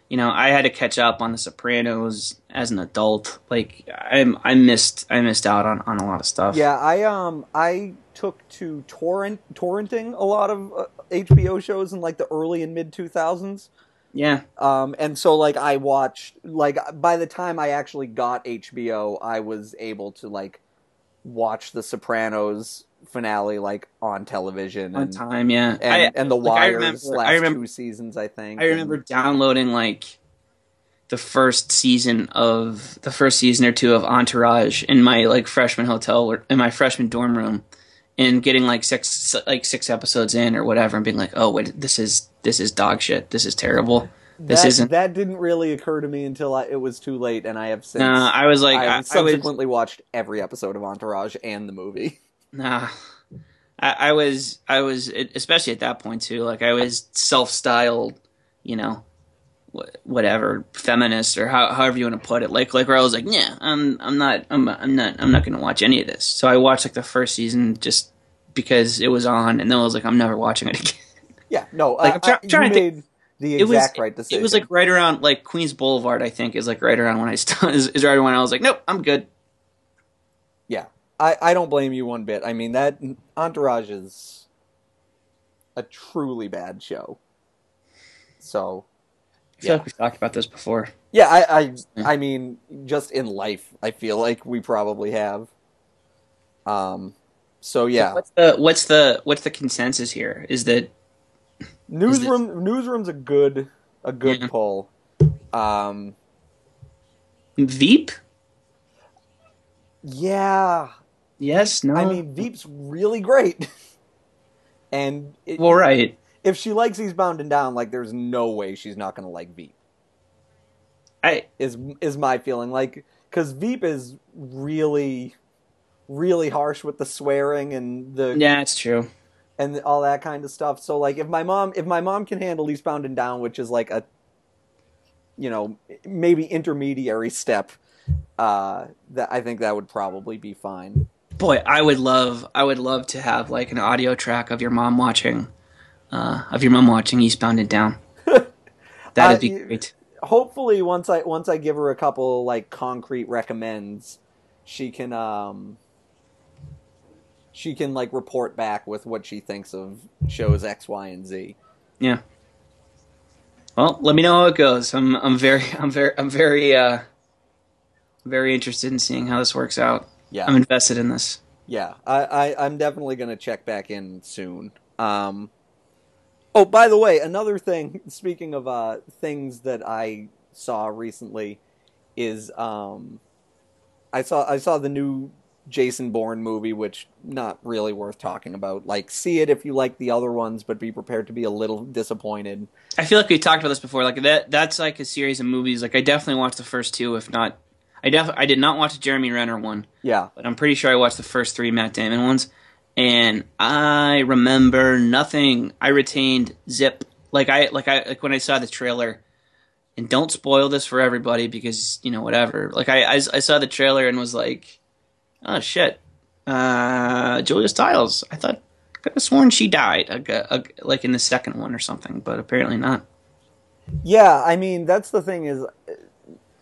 you know, I had to catch up on The Sopranos as an adult. Like I'm I missed I missed out on on a lot of stuff. Yeah, I um I took to torrent torrenting a lot of uh, HBO shows in like the early and mid two thousands. yeah, Um, and so like I watched like by the time I actually got HBO, I was able to like watch the Sopranos finale like on television on and time. Yeah, and, I, and the like, I Wires remember- last I remember- two seasons, I think. I remember downloading like the first season of the first season or two of Entourage in my like freshman hotel or in my freshman dorm room and getting like six like six episodes in or whatever and being like, "Oh, wait, this is this is dog shit. This is terrible." This that, isn't that didn't really occur to me until I, it was too late, and I have since. No, I was like I I, have I was subsequently watched every episode of Entourage and the movie. Nah. I, I was I was especially at that point too. Like I was self-styled, you know, whatever feminist or how, however you want to put it. Like like where I was like, yeah, I'm I'm not I'm I'm not I'm not going to watch any of this. So I watched like the first season just because it was on, and then I was like, I'm never watching it again. Yeah, no, uh, Like, I, I'm I- trying to made the It was- exact right decision. It was like right around like Queens Boulevard. I think is like right around when I st- is, is right when I was like, nope, I'm good. Yeah, I, I don't blame you one bit. I mean that Entourage is a truly bad show. So I feel Yeah. like we've talked about this before. yeah, I, I Yeah. I mean just in life, I feel like we probably have. Um, so yeah, What's the what's the what's the consensus here? Is that newsroom newsroom's a good a good Yeah. pull. Um, Veep? yeah, Yes, no. I mean Veep's really great, and it, well, right. if she likes Eastbound and Down, like there's no way she's not gonna like Veep. I is is my feeling like because Veep is really really harsh with the swearing and the yeah, it's true. and all that kind of stuff. So like if my mom if my mom can handle Eastbound and Down, which is like a you know maybe intermediary step, uh, that I think that would probably be fine. Boy, I would love I would love to have like an audio track of your mom watching uh, of your mom watching Eastbound and Down. That'd Uh, be great. Hopefully, once I once I give her a couple like concrete recommends, she can um she can like report back with what she thinks of shows X, Y, and Z. Yeah. Well, let me know how it goes. I'm I'm very I'm very I'm very uh very interested in seeing how this works out. Yeah, I'm invested in this. Yeah, I, I I'm definitely gonna check back in soon. Um, oh, by the way, another thing. Speaking of uh, things that I saw recently, is um, I saw I saw the new Jason Bourne movie, which not really worth talking about. Like, see it if you like the other ones, but be prepared to be a little disappointed. I feel like we talked about this before. Like that that's like a series of movies. Like I definitely watched the first two, if not I def I did not watch the Jeremy Renner one. Yeah, but I'm pretty sure I watched the first three Matt Damon ones, and I remember nothing. I retained zip. Like I like I like when I saw the trailer, and don't spoil this for everybody because you know whatever. Like I I, I saw the trailer and was like, oh shit, uh, Julia Stiles. I thought I could have sworn she died, like, uh, like in the second one or something, but apparently not. Yeah, I mean that's the thing is,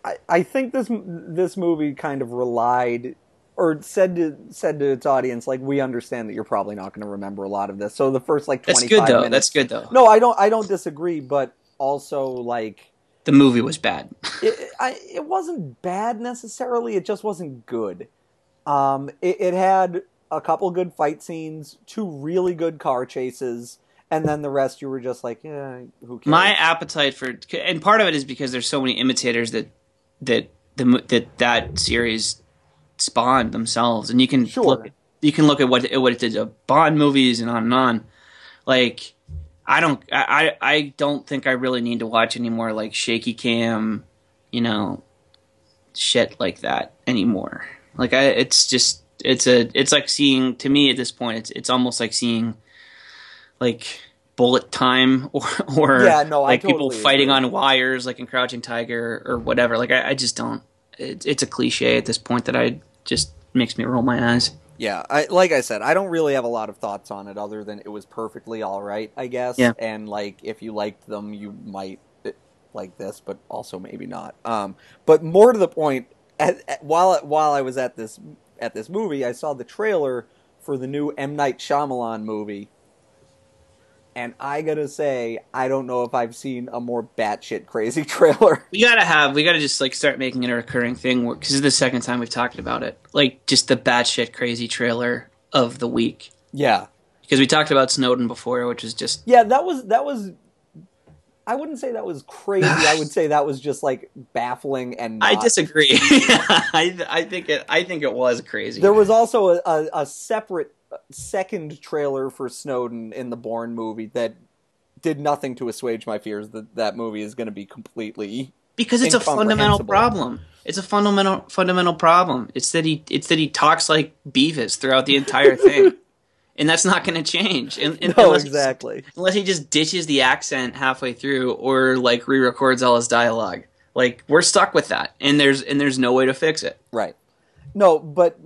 I I think this this movie kind of relied or said to said to its audience like we understand that you're probably not going to remember a lot of this. So the first like That's good though. minutes. That's good though. No, I don't I don't disagree, but also like The movie was bad. it I, it wasn't bad necessarily. It just wasn't good. Um, it, it had a couple good fight scenes, two really good car chases, and then the rest you were just like, yeah, who cares? my appetite for and part of it is because there's so many imitators that that the that that series spawned themselves. And you can Sure. look you can look at what what it did to Bond movies and on and on. Like I don't I I don't think I really need to watch any more like shaky cam you know shit like that anymore. Like I it's just it's a it's like seeing to me at this point it's it's almost like seeing like bullet time or or Yeah, no, like people fighting agree. on wires like in Crouching Tiger or whatever. Like I, I just don't. It, it's a cliche at this point that I just makes me roll my eyes. Yeah, I, like I said, I don't really have a lot of thoughts on it other than it was perfectly all right, I guess. Yeah. And like, if you liked them, you might eh, like this, but also maybe not. Um, but more to the point, at, at- while while I was at this at this movie, I saw the trailer for the new M Night Shyamalan movie, and I gotta say, I don't know if I've seen a more batshit crazy trailer. We gotta have. We gotta just like start making it a recurring thing because this is the second time we've talked about it. Like just the batshit crazy trailer of the week. yeah, Because we talked about Snowden before, which is just Yeah, that was that was. I wouldn't say that was crazy. I would say that was just like baffling and. I disagree. I I think it. I think it was crazy. There was also a, a, a separate second trailer for Snowden in the Bourne movie that did nothing to assuage my fears that that movie is going to be completely. because it's a fundamental problem. It's a fundamental fundamental problem. It's that he it's that he talks like Beavis throughout the entire thing, and that's not going to change. And, and No, unless, exactly. unless he just ditches the accent halfway through or like re-records all his dialogue. Like we're stuck with that, and there's and there's no way to fix it. Right. No, but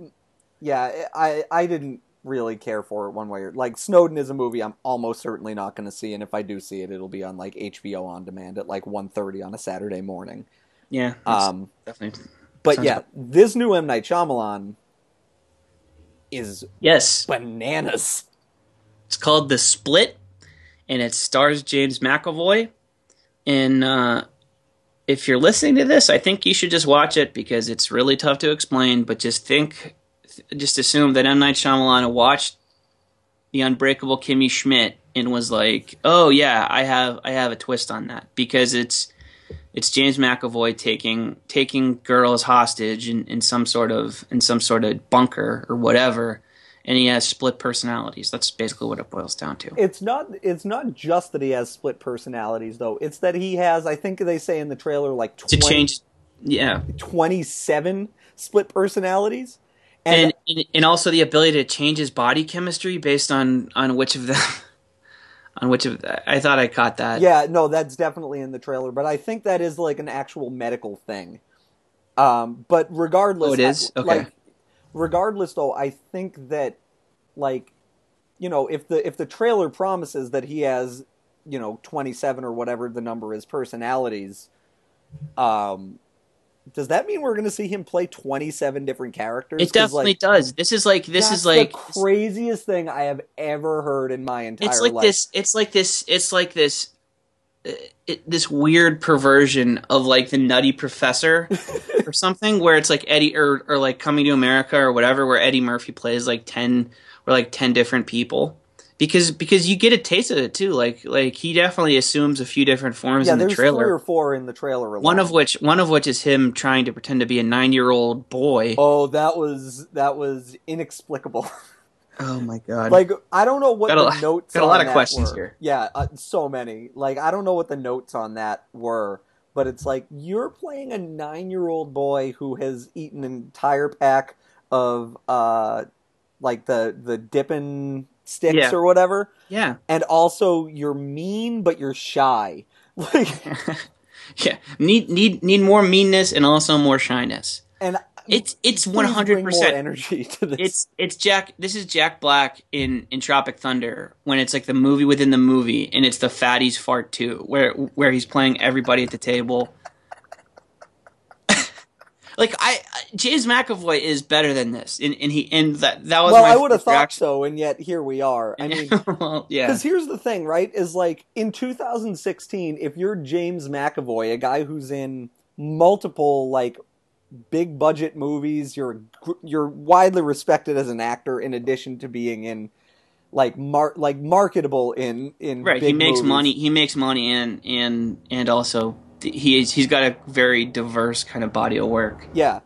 yeah, I I didn't really care for it one way or like Snowden is a movie I'm almost certainly not going to see, and if I do see it, it'll be on like HBO on demand at like 1.30 on a Saturday morning. Yeah, Um, definitely. But Sounds yeah, about- this new M Night Shyamalan is Yes, bananas. It's called The Split, and it stars James McAvoy. And uh, if you're listening to this, I think you should just watch it because it's really tough to explain. But just think, just assume that M Night Shyamalan watched The Unbreakable Kimmy Schmidt and was like, "Oh yeah, I have I have a twist on that," because it's it's James McAvoy taking taking girls hostage in, in some sort of in some sort of bunker or whatever, and he has split personalities. That's basically what it boils down to. It's not it's not just that he has split personalities though. It's that he has I think they say in the trailer like To change, yeah, 27 split personalities. And, and and also the ability to change his body chemistry based on on which of them, on which of I thought I caught that. Yeah, no, that's definitely in the trailer, but I think that is like an actual medical thing. Um, but regardless, Oh, it is? Okay. like, regardless though, I think that like, you know, if the if the trailer promises that he has, you know, twenty seven or whatever the number is personalities, um, does that mean we're going to see him play twenty seven different characters? It definitely like, does. This is like this is like the craziest thing I have ever heard in my entire it's like life. this it's like this it's like this uh, it, this weird perversion of like the nutty professor or something where it's like eddie or, or like coming to america or whatever where eddie murphy plays like 10 or like 10 different people because because you get a taste of it too like like he definitely assumes a few different forms yeah, in the there's three trailer or four in the trailer. Alone. one of which one of which is him trying to pretend to be a nine year old boy Oh, that was that was inexplicable. oh my god like I don't know what Got the lot- notes. got a on lot of questions were. here. Yeah, uh, so many. Like I don't know what the notes on that were, but it's like you're playing a nine-year-old boy who has eaten an entire pack of uh, like the the dipping sticks Yeah. or whatever, yeah and also you're mean but you're shy. Like yeah need need need more meanness and also more shyness and it's it's one hundred percent energy to this. it's it's Jack. This is Jack Black in in Tropic Thunder when it's like the movie within the movie, and it's the fatties fart too, where where he's playing everybody at the table. Like I, James McAvoy is better than this, and, and he and that that was well, I would have thought reaction. so, and yet here we are. I mean, well, yeah, Because here's the thing, right? Is like in 2016, if you're James McAvoy, a guy who's in multiple like big budget movies, you're you're widely respected as an actor. In addition to being in like mar- like marketable in in right. He makes movies. money. He makes money, and and and also he's he's got a very diverse kind of body of work. Yeah.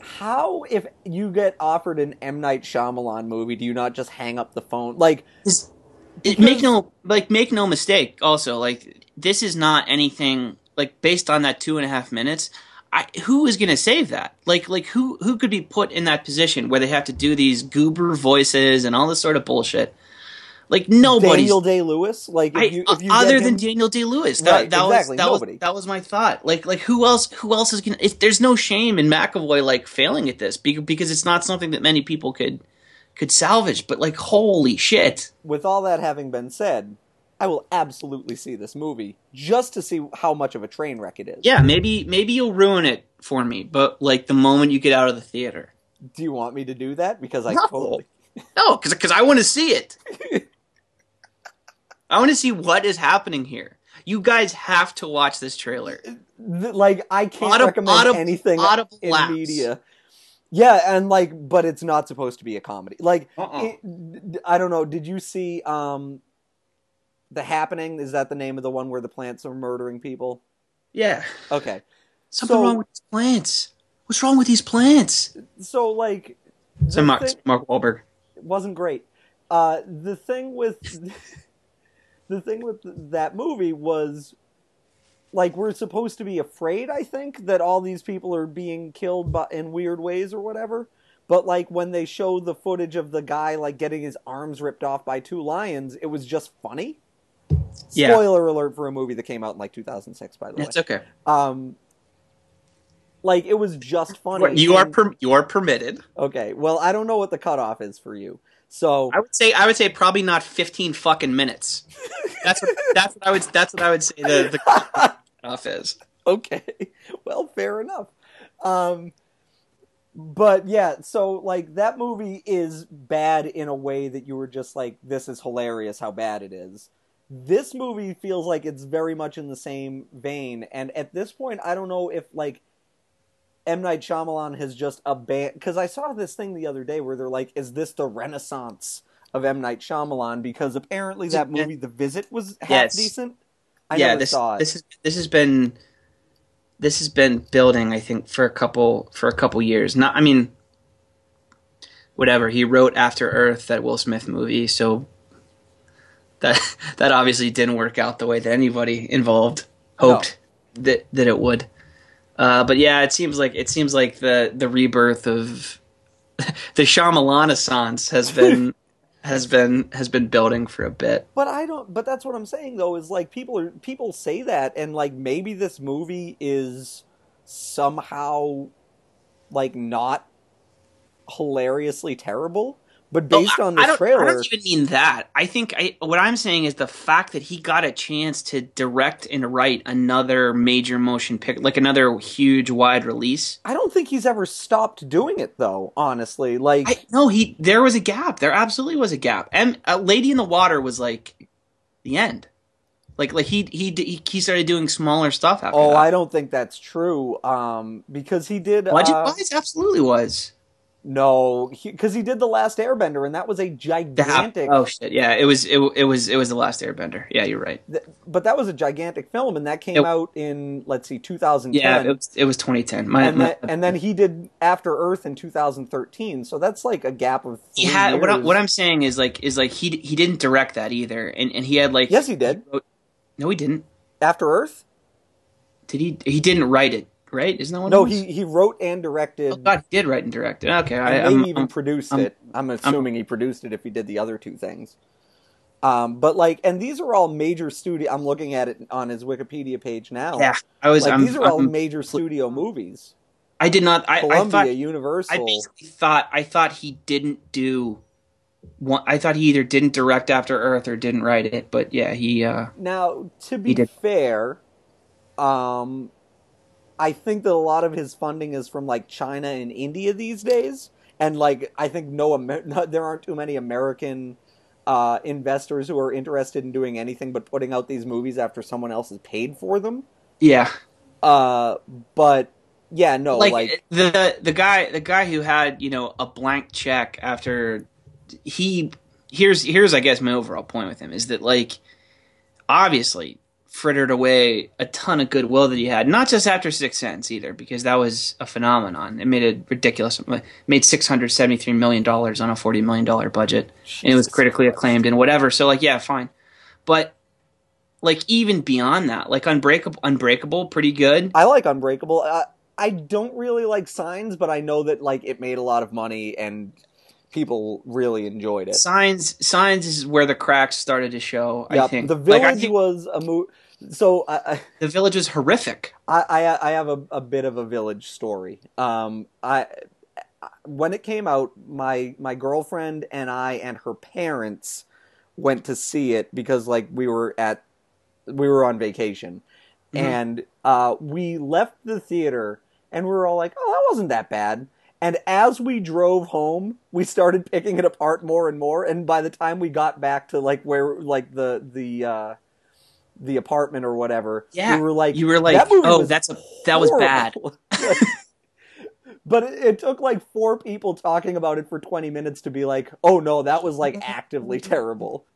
How if you get offered an M Night Shyamalan movie, do you not just hang up the phone? Like it, make no like make no mistake. Also, like this is not anything like based on that two and a half minutes. I, who is going to save that? Like, like who who could be put in that position where they have to do these goober voices and all this sort of bullshit? Like nobody. Daniel Day Lewis, like if you if you uh, other get than him- Daniel Day Lewis. That, Right, that exactly, was that nobody. was that was my thought. Like like who else who else is gonna? If there's no shame in McAvoy like failing at this be- because it's not something that many people could could salvage. But like holy shit, with all that having been said, I will absolutely see this movie just to see how much of a train wreck it is. yeah, maybe maybe you'll ruin it for me. But like the moment you get out of the theater, Do you want me to do that? Because I No. totally. no, because I want to see it. I want to see what is happening here. You guys have to watch this trailer. Like I can't Audible- recommend audible- anything audible in laughs. media. Yeah, and like, but it's not supposed to be a comedy. Like, Uh-uh. it- I don't know. Did you see um, the happening? Is that the name of the one where the plants are murdering people? Yeah, Okay, something So- wrong with these plants. What's wrong with these plants? so like, So Mark thing- Mark Wahlberg. it wasn't great. Uh, the thing with the thing with that movie was like we're supposed to be afraid. I think that all these people are being killed by, in weird ways or whatever. But like when they show the footage of the guy like getting his arms ripped off by two lions, it was just funny. Yeah. Spoiler alert for a movie that came out in like 2006, by the way. It's okay. Um, like it was just funny. You are per- you are permitted. okay. Well, I don't know what the cutoff is for you. So I would say I would say probably not fifteen fucking minutes. That's what that's what I would that's what I would say the the cutoff is. okay well fair enough um but yeah so like that movie is bad in a way that you were just like this is hilarious how bad it is this movie feels like it's very much in the same vein and at this point i don't know if like M Night Shyamalan has just abandoned because I saw this thing the other day where they're like, "Is this the renaissance of M Night Shyamalan?" Because apparently that movie, The Visit, was half Yes. decent. I yeah, never this saw it. this is this has been this has been building I think for a couple for a couple years. Not I mean whatever. He wrote After Earth that Will Smith movie, so that that obviously didn't work out the way that anybody involved hoped that that it would. Uh, but yeah, it seems like it seems like the the rebirth of the Shyamalan has been has been has been building for a bit. But I don't. But that's what I'm saying though. Is like people are people say that, and like maybe this movie is somehow like not hilariously terrible. But based Oh, I- on the trailer, I don't even mean that. I think I, what I'm saying is the fact that he got a chance to direct and write another major motion pic, like another huge wide release. I don't think he's ever stopped doing it though. Honestly, like I no, he there was a gap. There absolutely was a gap. And uh, Lady in the Water was like the end. Like like he he he, he started doing smaller stuff after oh, that. I don't think that's true. Um, because he did. Budget uh, wise, absolutely was. No, because he, did the Last Airbender, and that was a gigantic. oh shit! Yeah, it was it, it was it was the last Airbender. Yeah, you're right. th- but that was a gigantic film, and that came It- out in let's see, 2010. Yeah, it was it was 2010. My, and, my, then, and then he did After Earth in 2013. So that's like a gap of three he had what, I, what I'm saying is like is like he he didn't direct that either, and and he had like Yes, he did. wrote- no, he didn't. After Earth? Did he? He didn't write it, right? Isn't that what? No, he he wrote and directed. Oh God, he did write and direct it. Okay, I, and I'm, maybe even I'm- produced I'm- it. I'm assuming he produced it if he did the other two things. Um, but like, and these are all major studio. I'm looking at it on his Wikipedia page now. yeah. I was. like these are all I'm- major studio movies. I did not. I, I Columbia, thought. I Universal. basically thought. I thought he didn't do. One, I thought he either didn't direct After Earth or didn't write it. But yeah, he. uh Now, to be fair, um, I think that a lot of his funding is from like China and India these days, and like I think no, Amer- no there aren't too many American uh, investors who are interested in doing anything but putting out these movies after someone else has paid for them. Yeah. Uh, but yeah, no, like, like, the the guy the guy who had you know a blank check after he here's here's I guess my overall point with him is that like obviously frittered away a ton of goodwill that he had not just after Sixth Sense either because that was a phenomenon it made a ridiculous made six hundred seventy three million dollars on a forty million dollar budget and it was critically acclaimed and whatever so like yeah fine but like even beyond that like unbreakable unbreakable pretty good I like Unbreakable. I, I don't really like Signs, but I know that like it made a lot of money and people really enjoyed it. Signs Signs is where the cracks started to show. I think the village I think was a movie. So I, the village is horrific. I, I, I have a, a bit of a village story. Um, I when it came out, my my girlfriend and I and her parents went to see it because like we were at we were on vacation, Mhm. and uh, we left the theater and we were all like, "Oh, that wasn't that bad." And as we drove home, we started picking it apart more and more. And by the time we got back to like where like the the uh, the apartment or whatever, Yeah, we were like, you were like, that "Oh, that's a that was bad." but it, it took like four people talking about it for 20 minutes to be like, "Oh no, that was like actively terrible."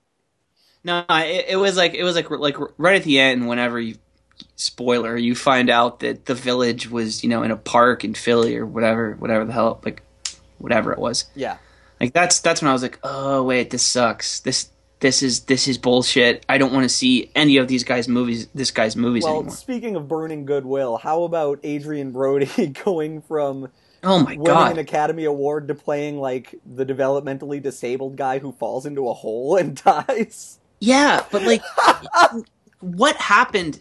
No, it, it was like it was like like right at the end. Whenever you spoiler, you find out that the village was you know in a park in Philly or whatever, whatever the hell, like whatever it was. Yeah. Like that's that's when I was like, oh wait, this sucks. This this is this is bullshit. I don't want to see any of these guys' movies. This guy's movies Well, anymore. speaking of burning goodwill, how about Adrien Brody going from Oh my winning god. an Academy Award to playing like the developmentally disabled guy who falls into a hole and dies? Yeah, but like, what happened?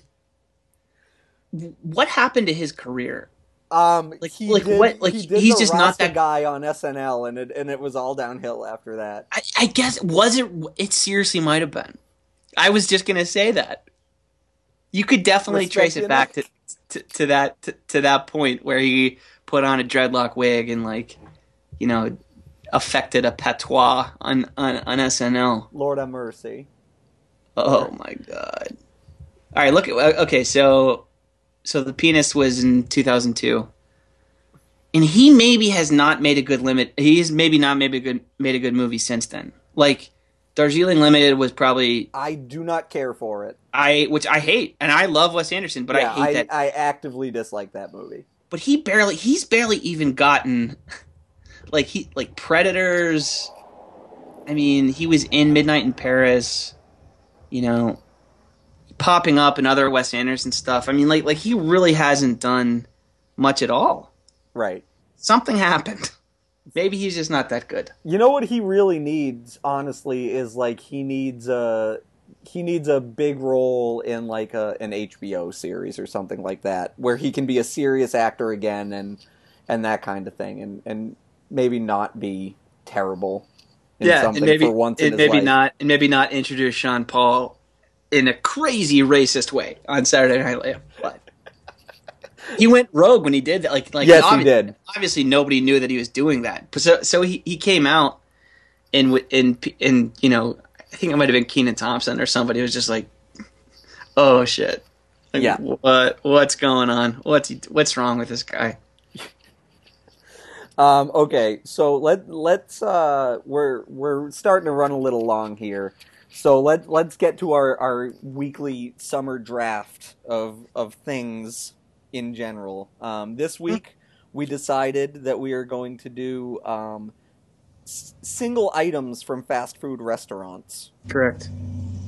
What happened to his career? Um, Like- he like did, what- like, he he's the just not that- guy on SNL, and it and it was all downhill after that. I, I guess was it? It seriously might have been. I was just gonna say that. You could definitely Respect trace it back to, to to that to, to that point where he put on a dreadlock wig and like, you know, affected a patois on on, on SNL. Lord have mercy. Oh my god! All right, look. At, okay, so so The Pianist was in 2002, and he maybe has not made a good limit. He's maybe not a good made a good movie since then. Like Darjeeling Limited was probably I do not care for it. I, which I hate, and I love Wes Anderson, but yeah, I hate that. I actively dislike that movie. But he barely, he's barely even gotten like he like Predators. I mean, he was in Midnight in Paris. You know, popping up in other Wes Anderson stuff. I mean, like like he really hasn't done much at all. Right. Something happened. Maybe he's just not that good. You know what he really needs, honestly, is like he needs a he needs a big role in like a an HBO series or something like that, where he can be a serious actor again and and that kind of thing, and and maybe not be terrible. In yeah, and maybe for once and maybe life. not and maybe not introduce Sean Paul in a crazy racist way on Saturday Night Live. He went rogue when he did that. Like, like Yes, he did. Obviously, nobody knew that he was doing that. So so he, he came out and in in you know I think it might have been Kenan Thompson or somebody was just like, oh shit. Like, Yeah. What what's going on? What's he, what's wrong with this guy? Um, okay, so let let's uh, we're we're starting to run a little long here, so let let's get to our, our weekly summer draft of of things in general. Um, this week we decided that we are going to do um, s- single items from fast food restaurants, Correct.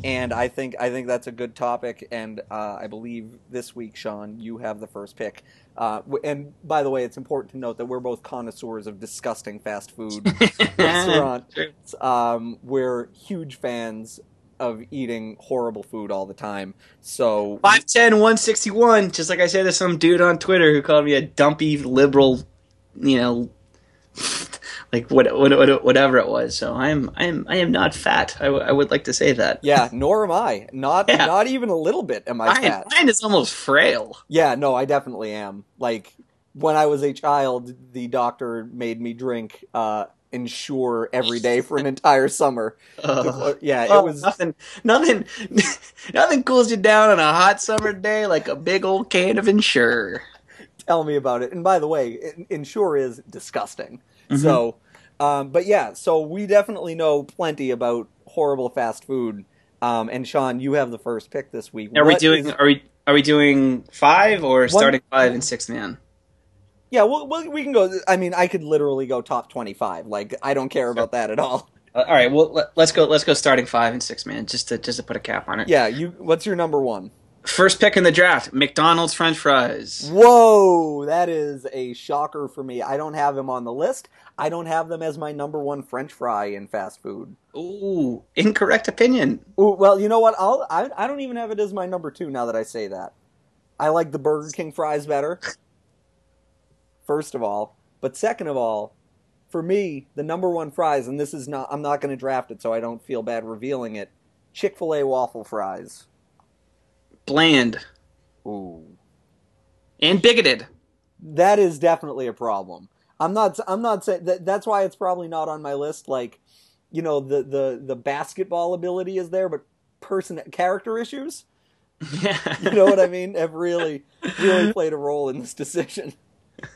and I think I think that's a good topic. And uh, I believe this week, Sean, you have the first pick. Uh, and by the way, it's important to note that we're both connoisseurs of disgusting fast food restaurants. Um, we're huge fans of eating horrible food all the time. So 5'10", 161, just like I said to some dude on Twitter who called me a dumpy liberal, you know, like what, what, what whatever it was. So I am I am not fat. I, w- I would like to say that. yeah, nor am I. Not Yeah. not even a little bit am I Mine, fat. mine is almost frail. Yeah, no, I definitely am. Like when I was a child, the doctor made me drink uh, Ensure every day for an entire summer. Ugh. yeah, it Oh, was. nothing, nothing, nothing cools you down on a hot summer day like a big old can of Ensure. Tell me about it. And by the way, Ensure is disgusting. Mhm. So, um, but yeah, so we definitely know plenty about horrible fast food. Um, and Sean, you have the first pick this week. Are we doing? is- Are we? Are we doing five or starting five and six man? yeah, well, well, we can go. I mean, I could literally go top twenty-five. Like, I don't care about that at all. Uh, all right. Well, let's go. Let's go starting five and six man, just to just to put a cap on it. Yeah, you. What's your number one? First pick in the draft: McDonald's French fries. Whoa, that is a shocker for me. I don't have them on the list. I don't have them as my number one French fry in fast food. Ooh, incorrect opinion. Ooh, well, you know what? I'll, I I don't even have it as my number two now that I say that. I like the Burger King fries better. First of all, but second of all, for me, the number one fries, and this is not I'm not going to draft it, so I don't feel bad revealing it. Chick Fil A waffle fries. Bland Ooh, and bigoted. that is definitely a problem. I'm not. I'm not saying that. That's why it's probably not on my list. Like, you know, the the the basketball ability is there, but person character issues. Yeah. You know what I mean? Have really really played a role in this decision.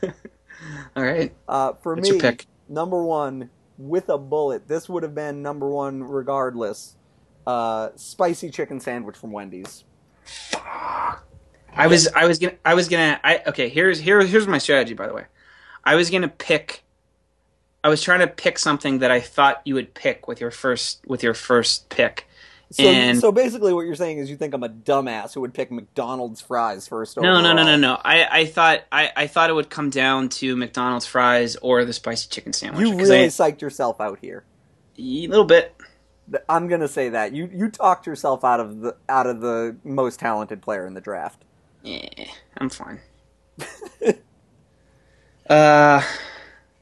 All right. Uh, for What's me, your pick? number one with a bullet. This would have been number one regardless. Uh, spicy chicken sandwich from Wendy's. I was I was gonna I was gonna I okay here's here here's my strategy by the way. I was gonna pick. I was trying to pick something that I thought you would pick with your first with your first pick. So, And- so basically, what you're saying is you think I'm a dumbass who would pick McDonald's fries first. No, no, no, no, overall. no. I, I thought I, I thought it would come down to McDonald's fries or the spicy chicken sandwich. You really I- psyched yourself out here. a little bit. I'm gonna say that you you talked yourself out of the out of the most talented player in the draft. Yeah, I'm fine. uh,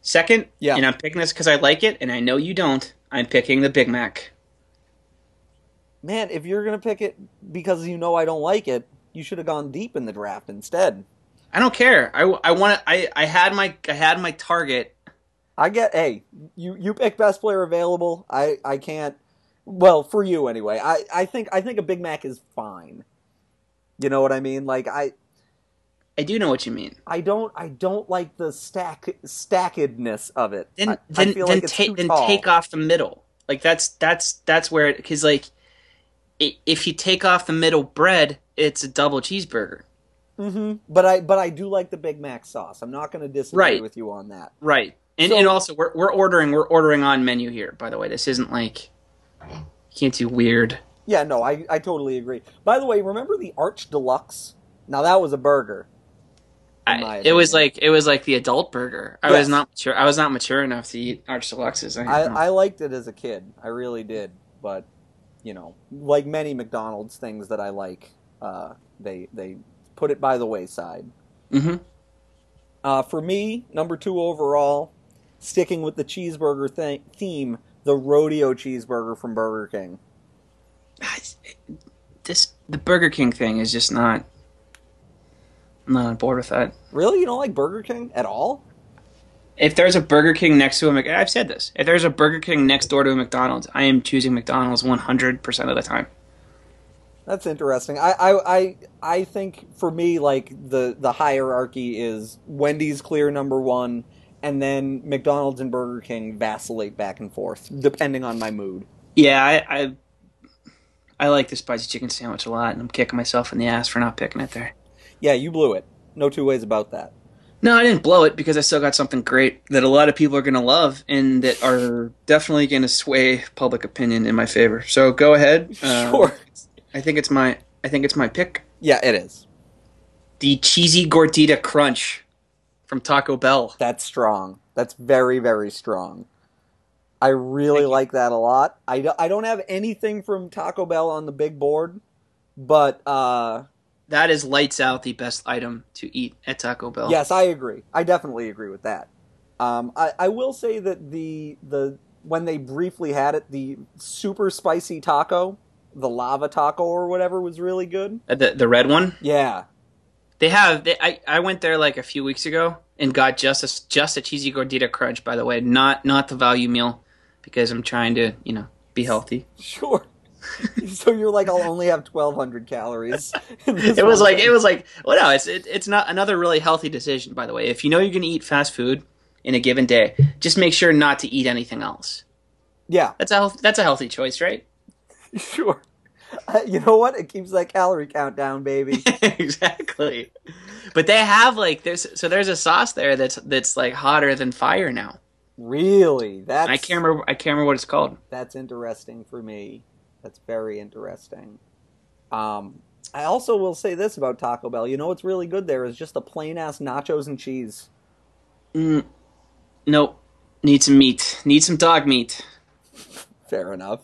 second, Yeah. and I'm picking this because I like it, and I know you don't. I'm picking the Big Mac. Man, if you're gonna pick it because you know I don't like it, you should have gone deep in the draft instead. I don't care. I, I want I I had my I had my target. I get hey, you you pick best player available. I I can't. Well, for you anyway. I I think I think a Big Mac is fine. You know what I mean? Like I I do know what you mean. I don't I don't like the stack stackedness of it. Then I, I then feel then like it's take then take off the middle. Like that's that's that's where it because like i if you take off the middle bread, it's a double cheeseburger. Mm-hmm. But I but I do like the Big Mac sauce. I'm not going to disagree Right. with you on that. Right. And So- and also we're we're ordering we're ordering on menu here. By the way, this isn't like you can't do weird. Yeah, no, I I totally agree. By the way, remember the Arch Deluxe? Now that was a burger. I, it was like it was like the adult burger. I Yes. was not mature. I was not mature enough to eat arch deluxes. I, I, I liked it as a kid. I really did. But you know, like many McDonald's things that I like, uh, they they put it by the wayside. hmm Uh, for me, number two overall, sticking with the cheeseburger th- theme, the rodeo cheeseburger from Burger King. This the Burger King thing is just not. I'm not on board with that. Really, you don't like Burger King at all? If there's a Burger King next to a Mc, I've said this. If there's a Burger King next door to a McDonald's, I am choosing McDonald's 100 percent of the time. That's interesting. I, I, I, I think for me, like the the hierarchy is Wendy's clear number one, and then McDonald's and Burger King vacillate back and forth depending on my mood. Yeah, I, I, I like the spicy chicken sandwich a lot, and I'm kicking myself in the ass for not picking it there. Yeah, you blew it. No two ways about that. No, I didn't blow it because I still got something great that a lot of people are going to love and that are definitely going to sway public opinion in my favor. So go ahead. Uh, Sure. I think it's my I think it's my pick. Yeah, it is. The cheesy gordita crunch from Taco Bell. That's strong. That's very, very strong. I really like that a lot. I, I don't have anything from Taco Bell on the big board, but uh, That is lights out the best item to eat at Taco Bell. yes, I agree. I definitely agree with that. Um, I, I will say that the the when they briefly had it, the super spicy taco, the lava taco or whatever, was really good. Uh, The the red one. Yeah, They have. They, I I went there like a few weeks ago and got just a just a cheesy gordita crunch. By the way, not not the value meal because I'm trying to you know be healthy. sure. so you're like, I'll only have twelve hundred calories. It was like thing. it was like well no it's it, it's not another really healthy decision by the way. If you know you're going to eat fast food in a given day, just make sure not to eat anything else. yeah, That's a health, that's a healthy choice, right? Sure. Uh, you know what? It keeps that calorie count down, baby. exactly. But they have like there's so there's a sauce there that's that's like hotter than fire now. really? That's I can't remember I can't remember what it's called. that's interesting for me. That's very interesting. Um, I also will say this about Taco Bell. You know what's really good there is just the plain ass nachos and cheese. Mm, nope. Need some meat. Need some dog meat. Fair enough.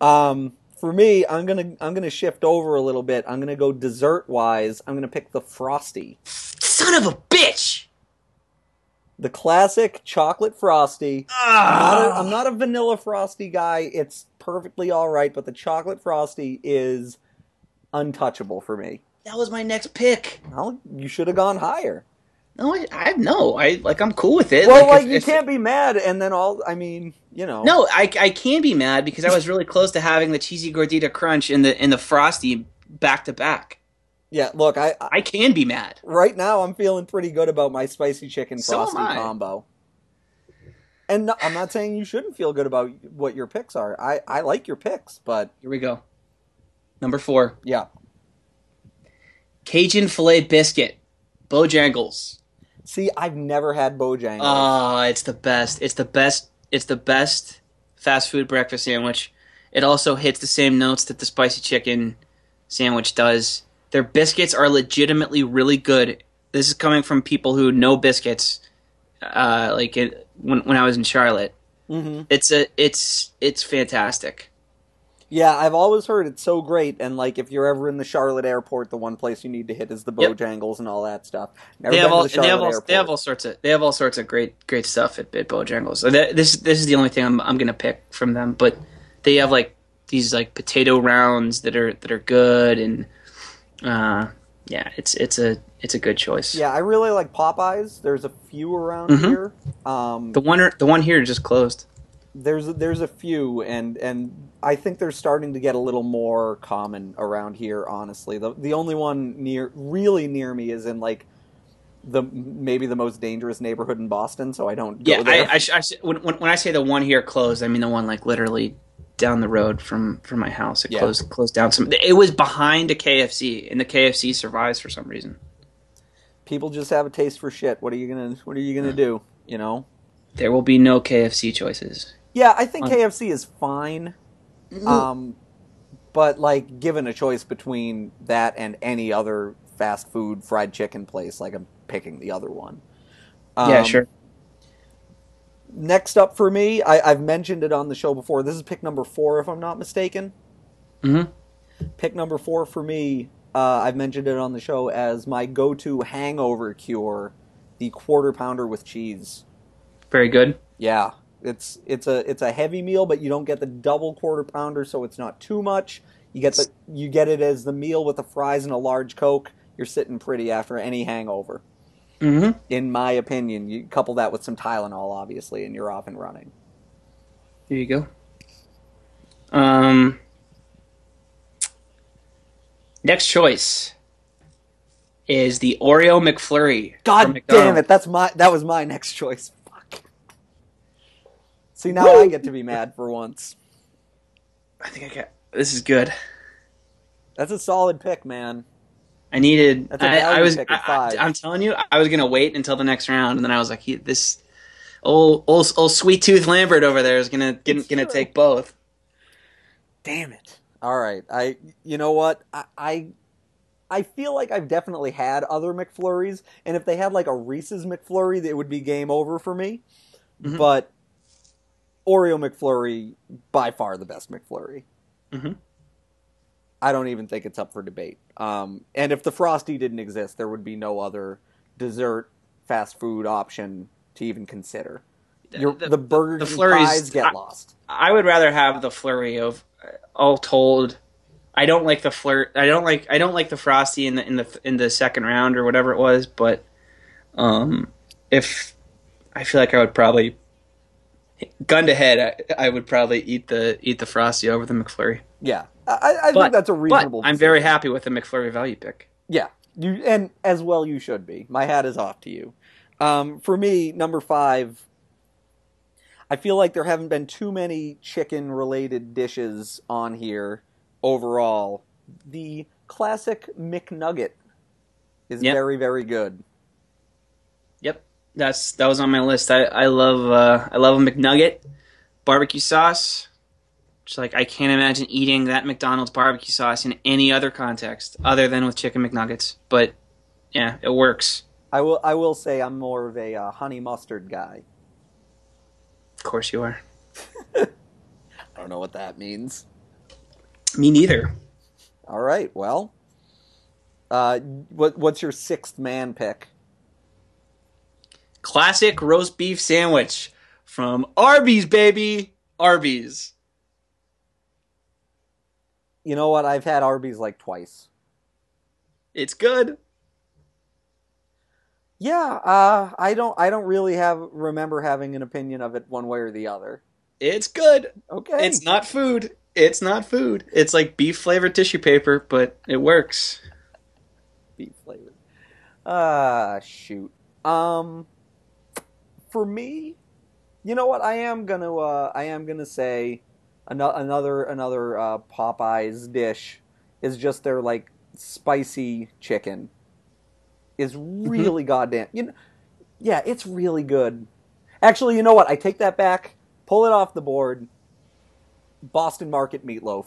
Um, for me, I'm gonna I'm gonna shift over a little bit. I'm gonna go dessert wise. I'm gonna pick the frosty, Son of a bitch. the classic chocolate frosty. I'm not, a, Ah. I'm not a vanilla frosty guy. It's perfectly all right, but the chocolate frosty is untouchable for me. that was my next pick. Well, you should have gone higher. No, I, I no, I like I'm cool with it. well, if- like you if- can't be mad, and then all. I mean, you know. No, I, I can be mad because I was really close to having the cheesy gordita crunch and the and the frosty back to back. Yeah. Look, I, I I can be mad. right now I'm feeling pretty good about my spicy chicken frosty I. combo. And no, I'm not saying you shouldn't feel good about what your picks are. I I like your picks, but Here we go. Number four, yeah. Cajun filet biscuit, Bojangles. See, I've never had Bojangles. Oh, it's the best. It's the best. It's the best fast food breakfast sandwich. It also hits the same notes that the spicy chicken sandwich does. Their biscuits are legitimately really good. This is coming from people who know biscuits. Uh, like it, when when I was in Charlotte, hmm it's a it's it's fantastic. Yeah, I've always heard it's so great, and like if you're ever in the Charlotte airport, the one place you need to hit is the Yep. Bojangles and all that stuff. Never They have all the they have all, airport. they have all sorts of they have all sorts of great great stuff at, at Bojangles. So that, this this is the only thing I'm I'm gonna pick from them. But they have like these like potato rounds that are that are good and uh yeah it's it's a it's a good choice. Yeah, I really like Popeyes. There's a few around Mhm. here. Um, The one the one here just closed. There's there's a few, and and I think they're starting to get a little more common around here. Honestly, the the only one near really near me is in like the maybe the most dangerous neighborhood in Boston. So I don't go Yeah, there. I, I, sh- I sh- when, when when I say the one here closed, I mean the one like literally down the road from from my house. It Yeah. closed closed down some. It was behind a KFC, and the KFC survives for some reason. People just have a taste for shit. What are you gonna What are you gonna do? You know. There will be no KFC choices. Yeah, I think KFC is fine. Um, but like, given a choice between that and any other fast food fried chicken place, like I'm picking the other one. yeah, Um, sure. Next up for me, I, I've mentioned it on the show before. This is pick number four, if I'm not mistaken. hmm Pick number four for me, uh, I've mentioned it on the show as my go-to hangover cure, the quarter pounder with cheese. Very good. Yeah, it's it's a it's a heavy meal, but you don't get the double quarter pounder, so it's not too much. You get the you get it as the meal with the fries and a large coke. You're sitting pretty after any hangover, Mm-hmm. in my opinion. You couple that with some Tylenol, obviously, and you're off and running. There you go. Um, next choice is the Oreo McFlurry. God damn it! That's my that was my next choice. See now I get to be mad for once. I think I got this. Is good. That's a solid pick, man. I needed. That's a I, was. pick at I, five. am telling you, I was gonna wait until the next round, and then I was like, he, "This old, old, old sweet tooth Lambert over there is gonna gonna, gonna take both." Damn it. All right. I you know what? I, I I feel like I've definitely had other McFlurries, and if they had like a Reese's McFlurry, it would be game over for me. Mhm. But Oreo McFlurry by far the best McFlurry. Mhm. I don't even think it's up for debate. Um, and if the Frosty didn't exist, there would be no other dessert fast food option to even consider. Your, the, Burger the King Flurries- pies get I- lost. I would rather have the flurry of uh, all told. I don't like the flirt. I don't like. I don't like the frosty in the in the in the second round or whatever it was. But um, if I feel like I would probably gun to head, I, I would probably eat the eat the frosty over the McFlurry. Yeah, I, I But think that's a reasonable. But I'm very happy with the McFlurry value pick. Yeah, you and as well you should be. My hat is off to you. Um, for me, number five. I feel like there haven't been too many chicken-related dishes on here overall. The classic McNugget is Yep. very, very good. That's that was on my list. I I love uh, I love a McNugget, barbecue sauce. Just like I can't imagine eating that McDonald's barbecue sauce in any other context other than with chicken McNuggets. But yeah, it works. I will. I will say I'm more of a uh, honey mustard guy. Of course you are. I don't know what that means. Me neither. All right. Well, uh, what what's your sixth man pick? Classic roast beef sandwich from Arby's, baby. Arby's. You know what? I've had Arby's like twice. It's good. Yeah, uh, I don't. I don't really have remember having an opinion of it one way or the other. It's good. Okay, It's not food. It's not food. It's like beef flavored tissue paper, but it works. beef flavored. Ah, shoot. Um, for me, you know what? I am gonna. Uh, I am gonna say ano- another another uh, Popeyes dish is just their like spicy chicken. Is really goddamn. You know, yeah, it's really good. Actually, you know what? I take that back. Pull it off the board. Boston Market meatloaf.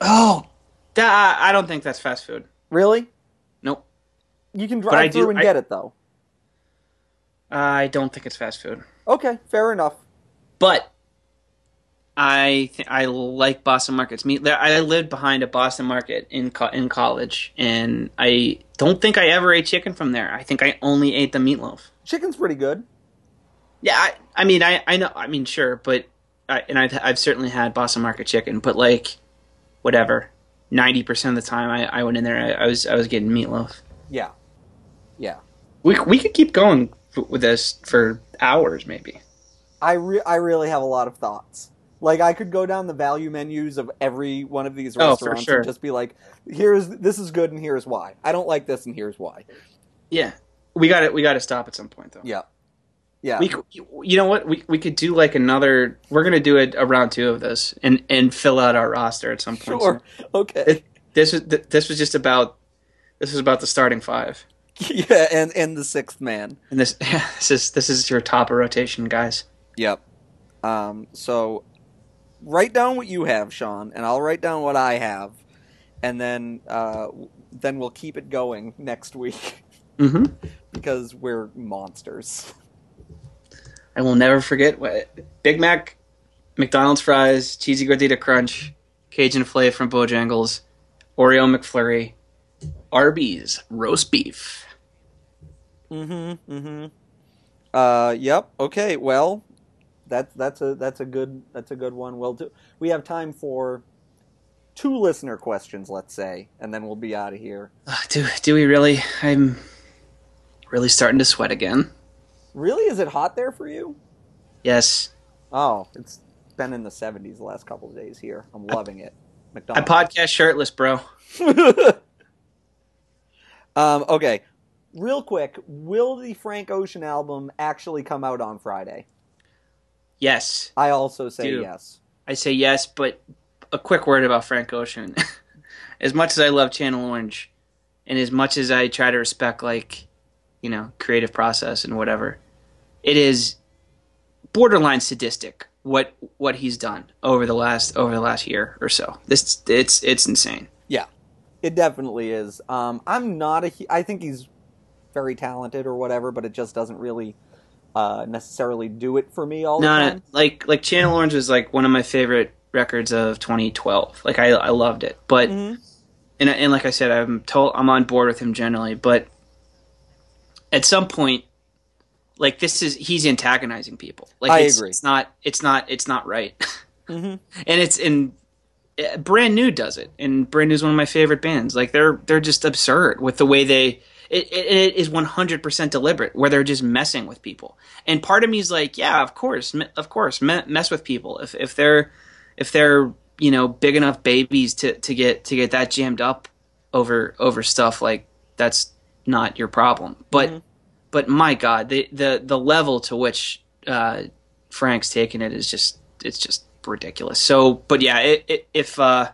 Oh, that, I don't think that's fast food. Really? Nope. You can drive through do- and I- get it though. I don't think it's fast food. Okay, fair enough. But I th- I like Boston Market's meat. I lived behind a Boston Market in co- in college, and I don't think I ever ate chicken from there. I think I only ate the meatloaf. Chicken's pretty good. Yeah, I, I mean, I, I know, I mean, sure, but I, and I've I've certainly had Boston Market chicken, but like, whatever, ninety percent of the time I, I went in there, I, I was I was getting meatloaf. Yeah. Yeah. We we could keep going f- with this for hours, maybe. I re- I really have a lot of thoughts. Like I could go down the value menus of every one of these Oh, restaurants sure. and just be like, here's this is good and here's why. I don't like this and here's why. Yeah, we got to We got to stop at some point though. Yeah. Yeah. We, you know what? We we could do like another. We're gonna do a, a round two of this and and fill out our roster at some point. sure. Okay. It- This was this was just about this was about the starting five, yeah, and and the sixth man. and this this is this is your top of rotation, guys. Yep. Um, so write down what you have, Sean, and I'll write down what I have, and then uh, then we'll keep it going next week Mm-hmm. because we're monsters. I will never forget what Big Mac, McDonald's fries, cheesy gordita crunch, Cajun filet from Bojangles, Oreo McFlurry, Arby's roast beef. Mm-hmm. Mm-hmm. Uh, yep. Okay. Well, that's that's a that's a good that's a good one. Well, do, we have time for two listener questions, let's say, and then we'll be out of here. Uh, do do we really? I'm really starting to sweat again. Really, is it hot there for you? Yes. Oh, it's been in the seventies the last couple of days here. I'm loving it. I McDonald's. podcast shirtless, bro. um, okay, real quick, will the Frank Ocean album actually come out on Friday? Yes. I also say Dude. yes. I say yes, but a quick word about Frank Ocean. as much as I love Channel Orange, and as much as I try to respect, like, you know, creative process and whatever, it is borderline sadistic what what he's done over the last over the last year or so. This it's it's insane. Yeah, it definitely is. Um, I'm not a. I think he's very talented or whatever, but it just doesn't really uh, necessarily do it for me all the time. no, like like Channel Orange was like one of my favorite records of 2012. Like I I loved it, but Mhm. and and like I said, I'm told I'm on board with him generally, but at some point, like this is he's antagonizing people. Like I it's, agree. It's not. It's not. It's not right. Mhm. and it's in uh, brand new does it, and brand new is one of my favorite bands. Like they're they're just absurd with the way they. It, it, it is 100% deliberate where they're just messing with people. And part of me is like yeah of course of course me- mess with people. If if they're if they're you know big enough babies to to get to get that jammed up over over stuff like that's not your problem. But Mhm. but my god the the the level to which uh frank's taken it is just it's just ridiculous. So but yeah it, it, if uh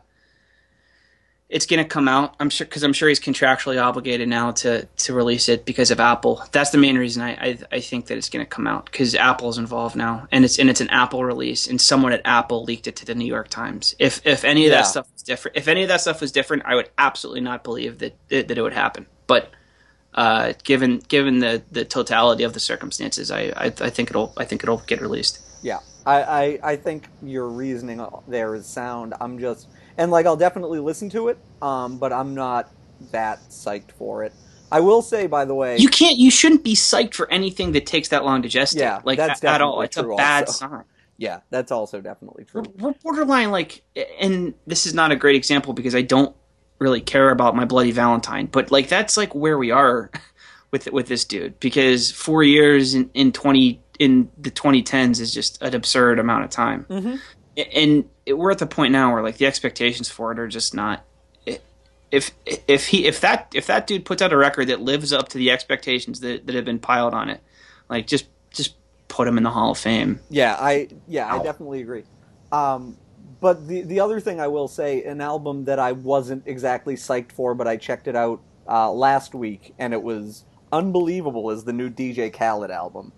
it's going to come out i'm sure because i'm sure he's contractually obligated now to to release it because of apple that's the main reason i i, I think that it's going to come out because apple's involved now and it's and it's an apple release and someone at apple leaked it to the new york times if if any of Yeah. that stuff was different if any of that stuff was different i would absolutely not believe that that it would happen but uh, given given the, the totality of the circumstances, I, I I think it'll I think it'll get released. Yeah, I, I I think your reasoning there is sound. I'm just and like I'll definitely listen to it, um, but I'm not that psyched for it. I will say, by the way, You can't you shouldn't be psyched for anything that takes that long to gestate. Yeah, like that's at all. It's a bad also. sign. yeah, that's also definitely true. we're borderline like, and this is not a great example because I don't really care about my bloody Valentine, but like that's like where we are with with this dude because four years in, in twenty in the 2010s is just an absurd amount of time. Mm-hmm. And we're at the point now where like the expectations for it are just not if if he if that if that dude puts out a record that lives up to the expectations that, that have been piled on it like just just put him in the hall of fame Yeah, I yeah, I definitely agree. Um, but the the other thing I will say, an album that I wasn't exactly psyched for, but I checked it out uh, last week, and it was unbelievable. Is the new DJ Khaled album?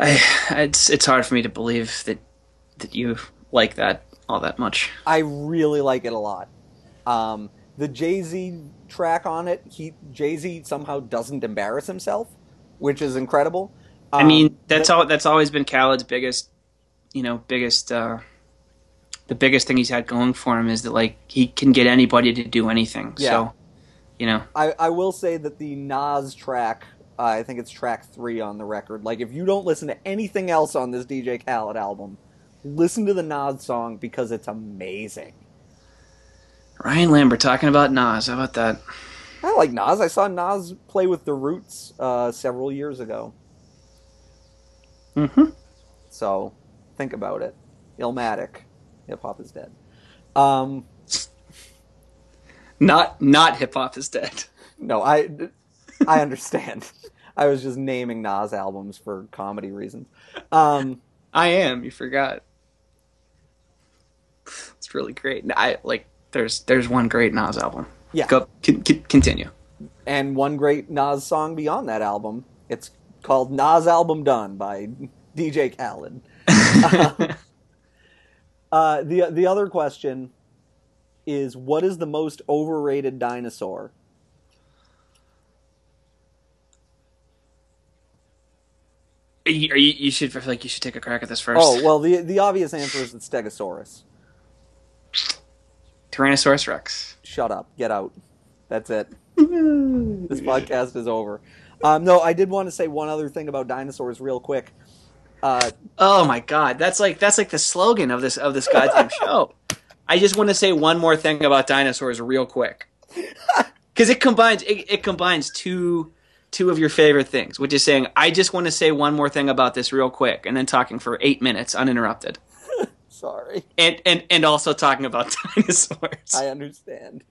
I it's it's hard for me to believe that that you like that all that much I really like it a lot. Um, the Jay Z track on it, he Jay Z somehow doesn't embarrass himself, which is incredible. I mean Um, that's the- all that's always been Khaled's biggest you know biggest uh the biggest thing he's had going for him is that like he can get anybody to do anything Yeah. so you know I, I will say that the Nas track, uh, I think it's track three on the record. Like, if you don't listen to anything else on this DJ Khaled album, listen to the Nas song because it's amazing. Ryan Lambert talking about Nas. How about that? I like Nas. I saw Nas play with the Roots uh, several years ago. Mm-hmm. So, think about it. Illmatic. Hip hop is dead. Um, Not not hip hop is dead. no, I, I understand. I was just naming Nas albums for comedy reasons. Um, I am. You forgot. It's really great. I like. There's there's one great Nas album. Yeah. Go con, con, continue. and one great Nas song beyond that album. It's called Nas Album Done by DJ Khaled. uh, the the other question is what is the most overrated dinosaur? You, you, should I feel like you should take a crack at this first. Oh well, the the obvious answer is the Stegosaurus. Tyrannosaurus Rex. Shut up, get out. That's it. this podcast is over. Um, no, I did want to say one other thing about dinosaurs, real quick. Uh, Oh my god, that's like that's like the slogan of this of this goddamn show. I just want to say one more thing about dinosaurs real quick. Cuz it combines it, it combines two two of your favorite things, which is saying I just want to say one more thing about this real quick and then talking for 8 minutes uninterrupted. sorry, And and and also talking about dinosaurs. I understand.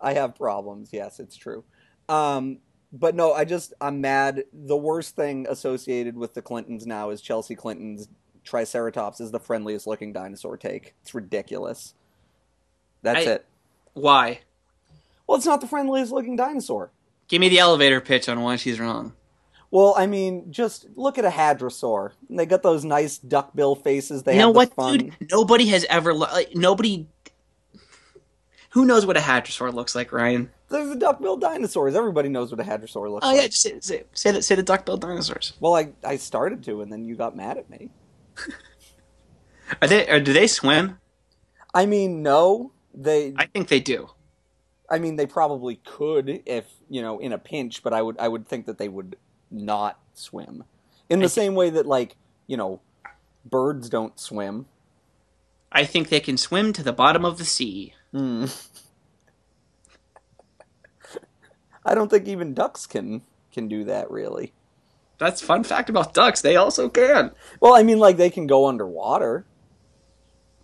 I have problems. Yes, it's true. Um, but no, I just I'm mad. The worst thing associated with the Clintons now is Chelsea Clinton's Triceratops is the friendliest looking dinosaur take. It's ridiculous. That's I- it. Why? Well, it's not the friendliest looking dinosaur. Give me the elevator pitch on why she's wrong. Well, I mean, just look at a hadrosaur. They got those nice duckbill faces. They you know the what, fun. dude? Nobody has ever like nobody. Who knows what a hadrosaur looks like, Ryan? There's the duckbill dinosaurs. Everybody knows what a hadrosaur looks Oh like. yeah, just say, say, say the say the duck-billed dinosaurs. Well, I I started to, and then you got mad at me. Are they? Or do they swim? I mean, no, they. I think they do. I mean, they probably could if you know in a pinch, but I would I would think that they would not swim in the I- same way that like you know birds don't swim. I think they can swim to the bottom of the sea. Hmm. I don't think even ducks can can do that really. That's fun fact about ducks. They also can Well, I mean, like they can go underwater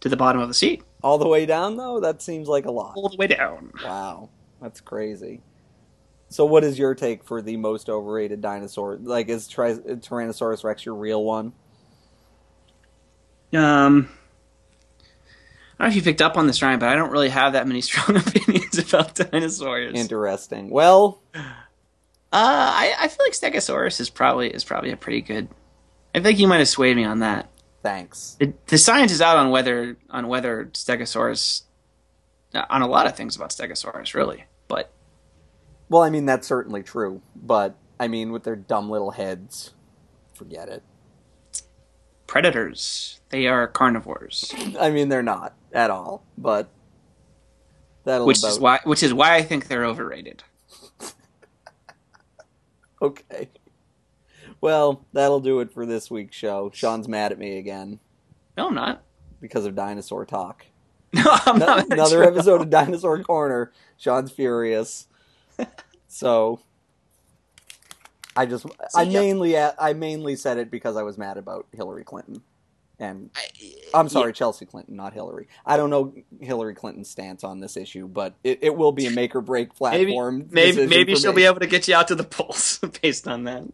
to the bottom of the sea, all the way down though. That seems like a lot. all the way down. Wow, that's crazy. So, what is your take for the most overrated dinosaur? Like, is Tri- Tyrannosaurus Rex your real one? Um, I don't know if you picked up on this, Ryan, but I don't really have that many strong opinions about dinosaurs. Interesting. Well, Uh, I, I feel like Stegosaurus is probably is probably a pretty good. I think you might have swayed me on that. Thanks. The, the science is out on whether on whether Stegosaurus, on a lot of things about Stegosaurus, really. But Well, I mean, that's certainly true. But, I mean, with their dumb little heads, forget it. predators, they are carnivores, I mean, they're not at all. But, that'll which about. is why which is why I think they're overrated. Okay. Well, that'll do it for this week's show. Sean's mad at me again No, I'm not. because of dinosaur talk. No, I'm not. Another episode of Dinosaur Corner. Sean's furious. So I just I yeah. mainly uh, I mainly said it because I was mad about Hillary Clinton. And I'm sorry, Chelsea Clinton, not Hillary. I don't know Hillary Clinton's stance on this issue, but it, it will be a make or break platform. maybe decision maybe she'll me. be able to get you out to the polls based on that.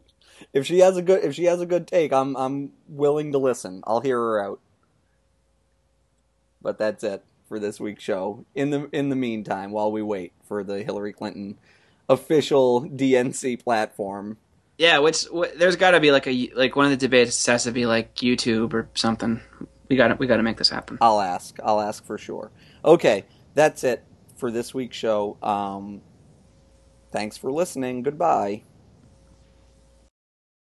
If she has a good if she has a good take, I'm I'm willing to listen. I'll hear her out. But that's it for this week's show. In the in the meantime, while we wait for the Hillary Clinton official DNC platform, Yeah, which wh- there's got to be like a like one of the debates has to be like YouTube or something. We got to we got to make this happen. I'll ask. I'll ask for sure. Okay, that's it for this week's show. Um, thanks for listening. Goodbye.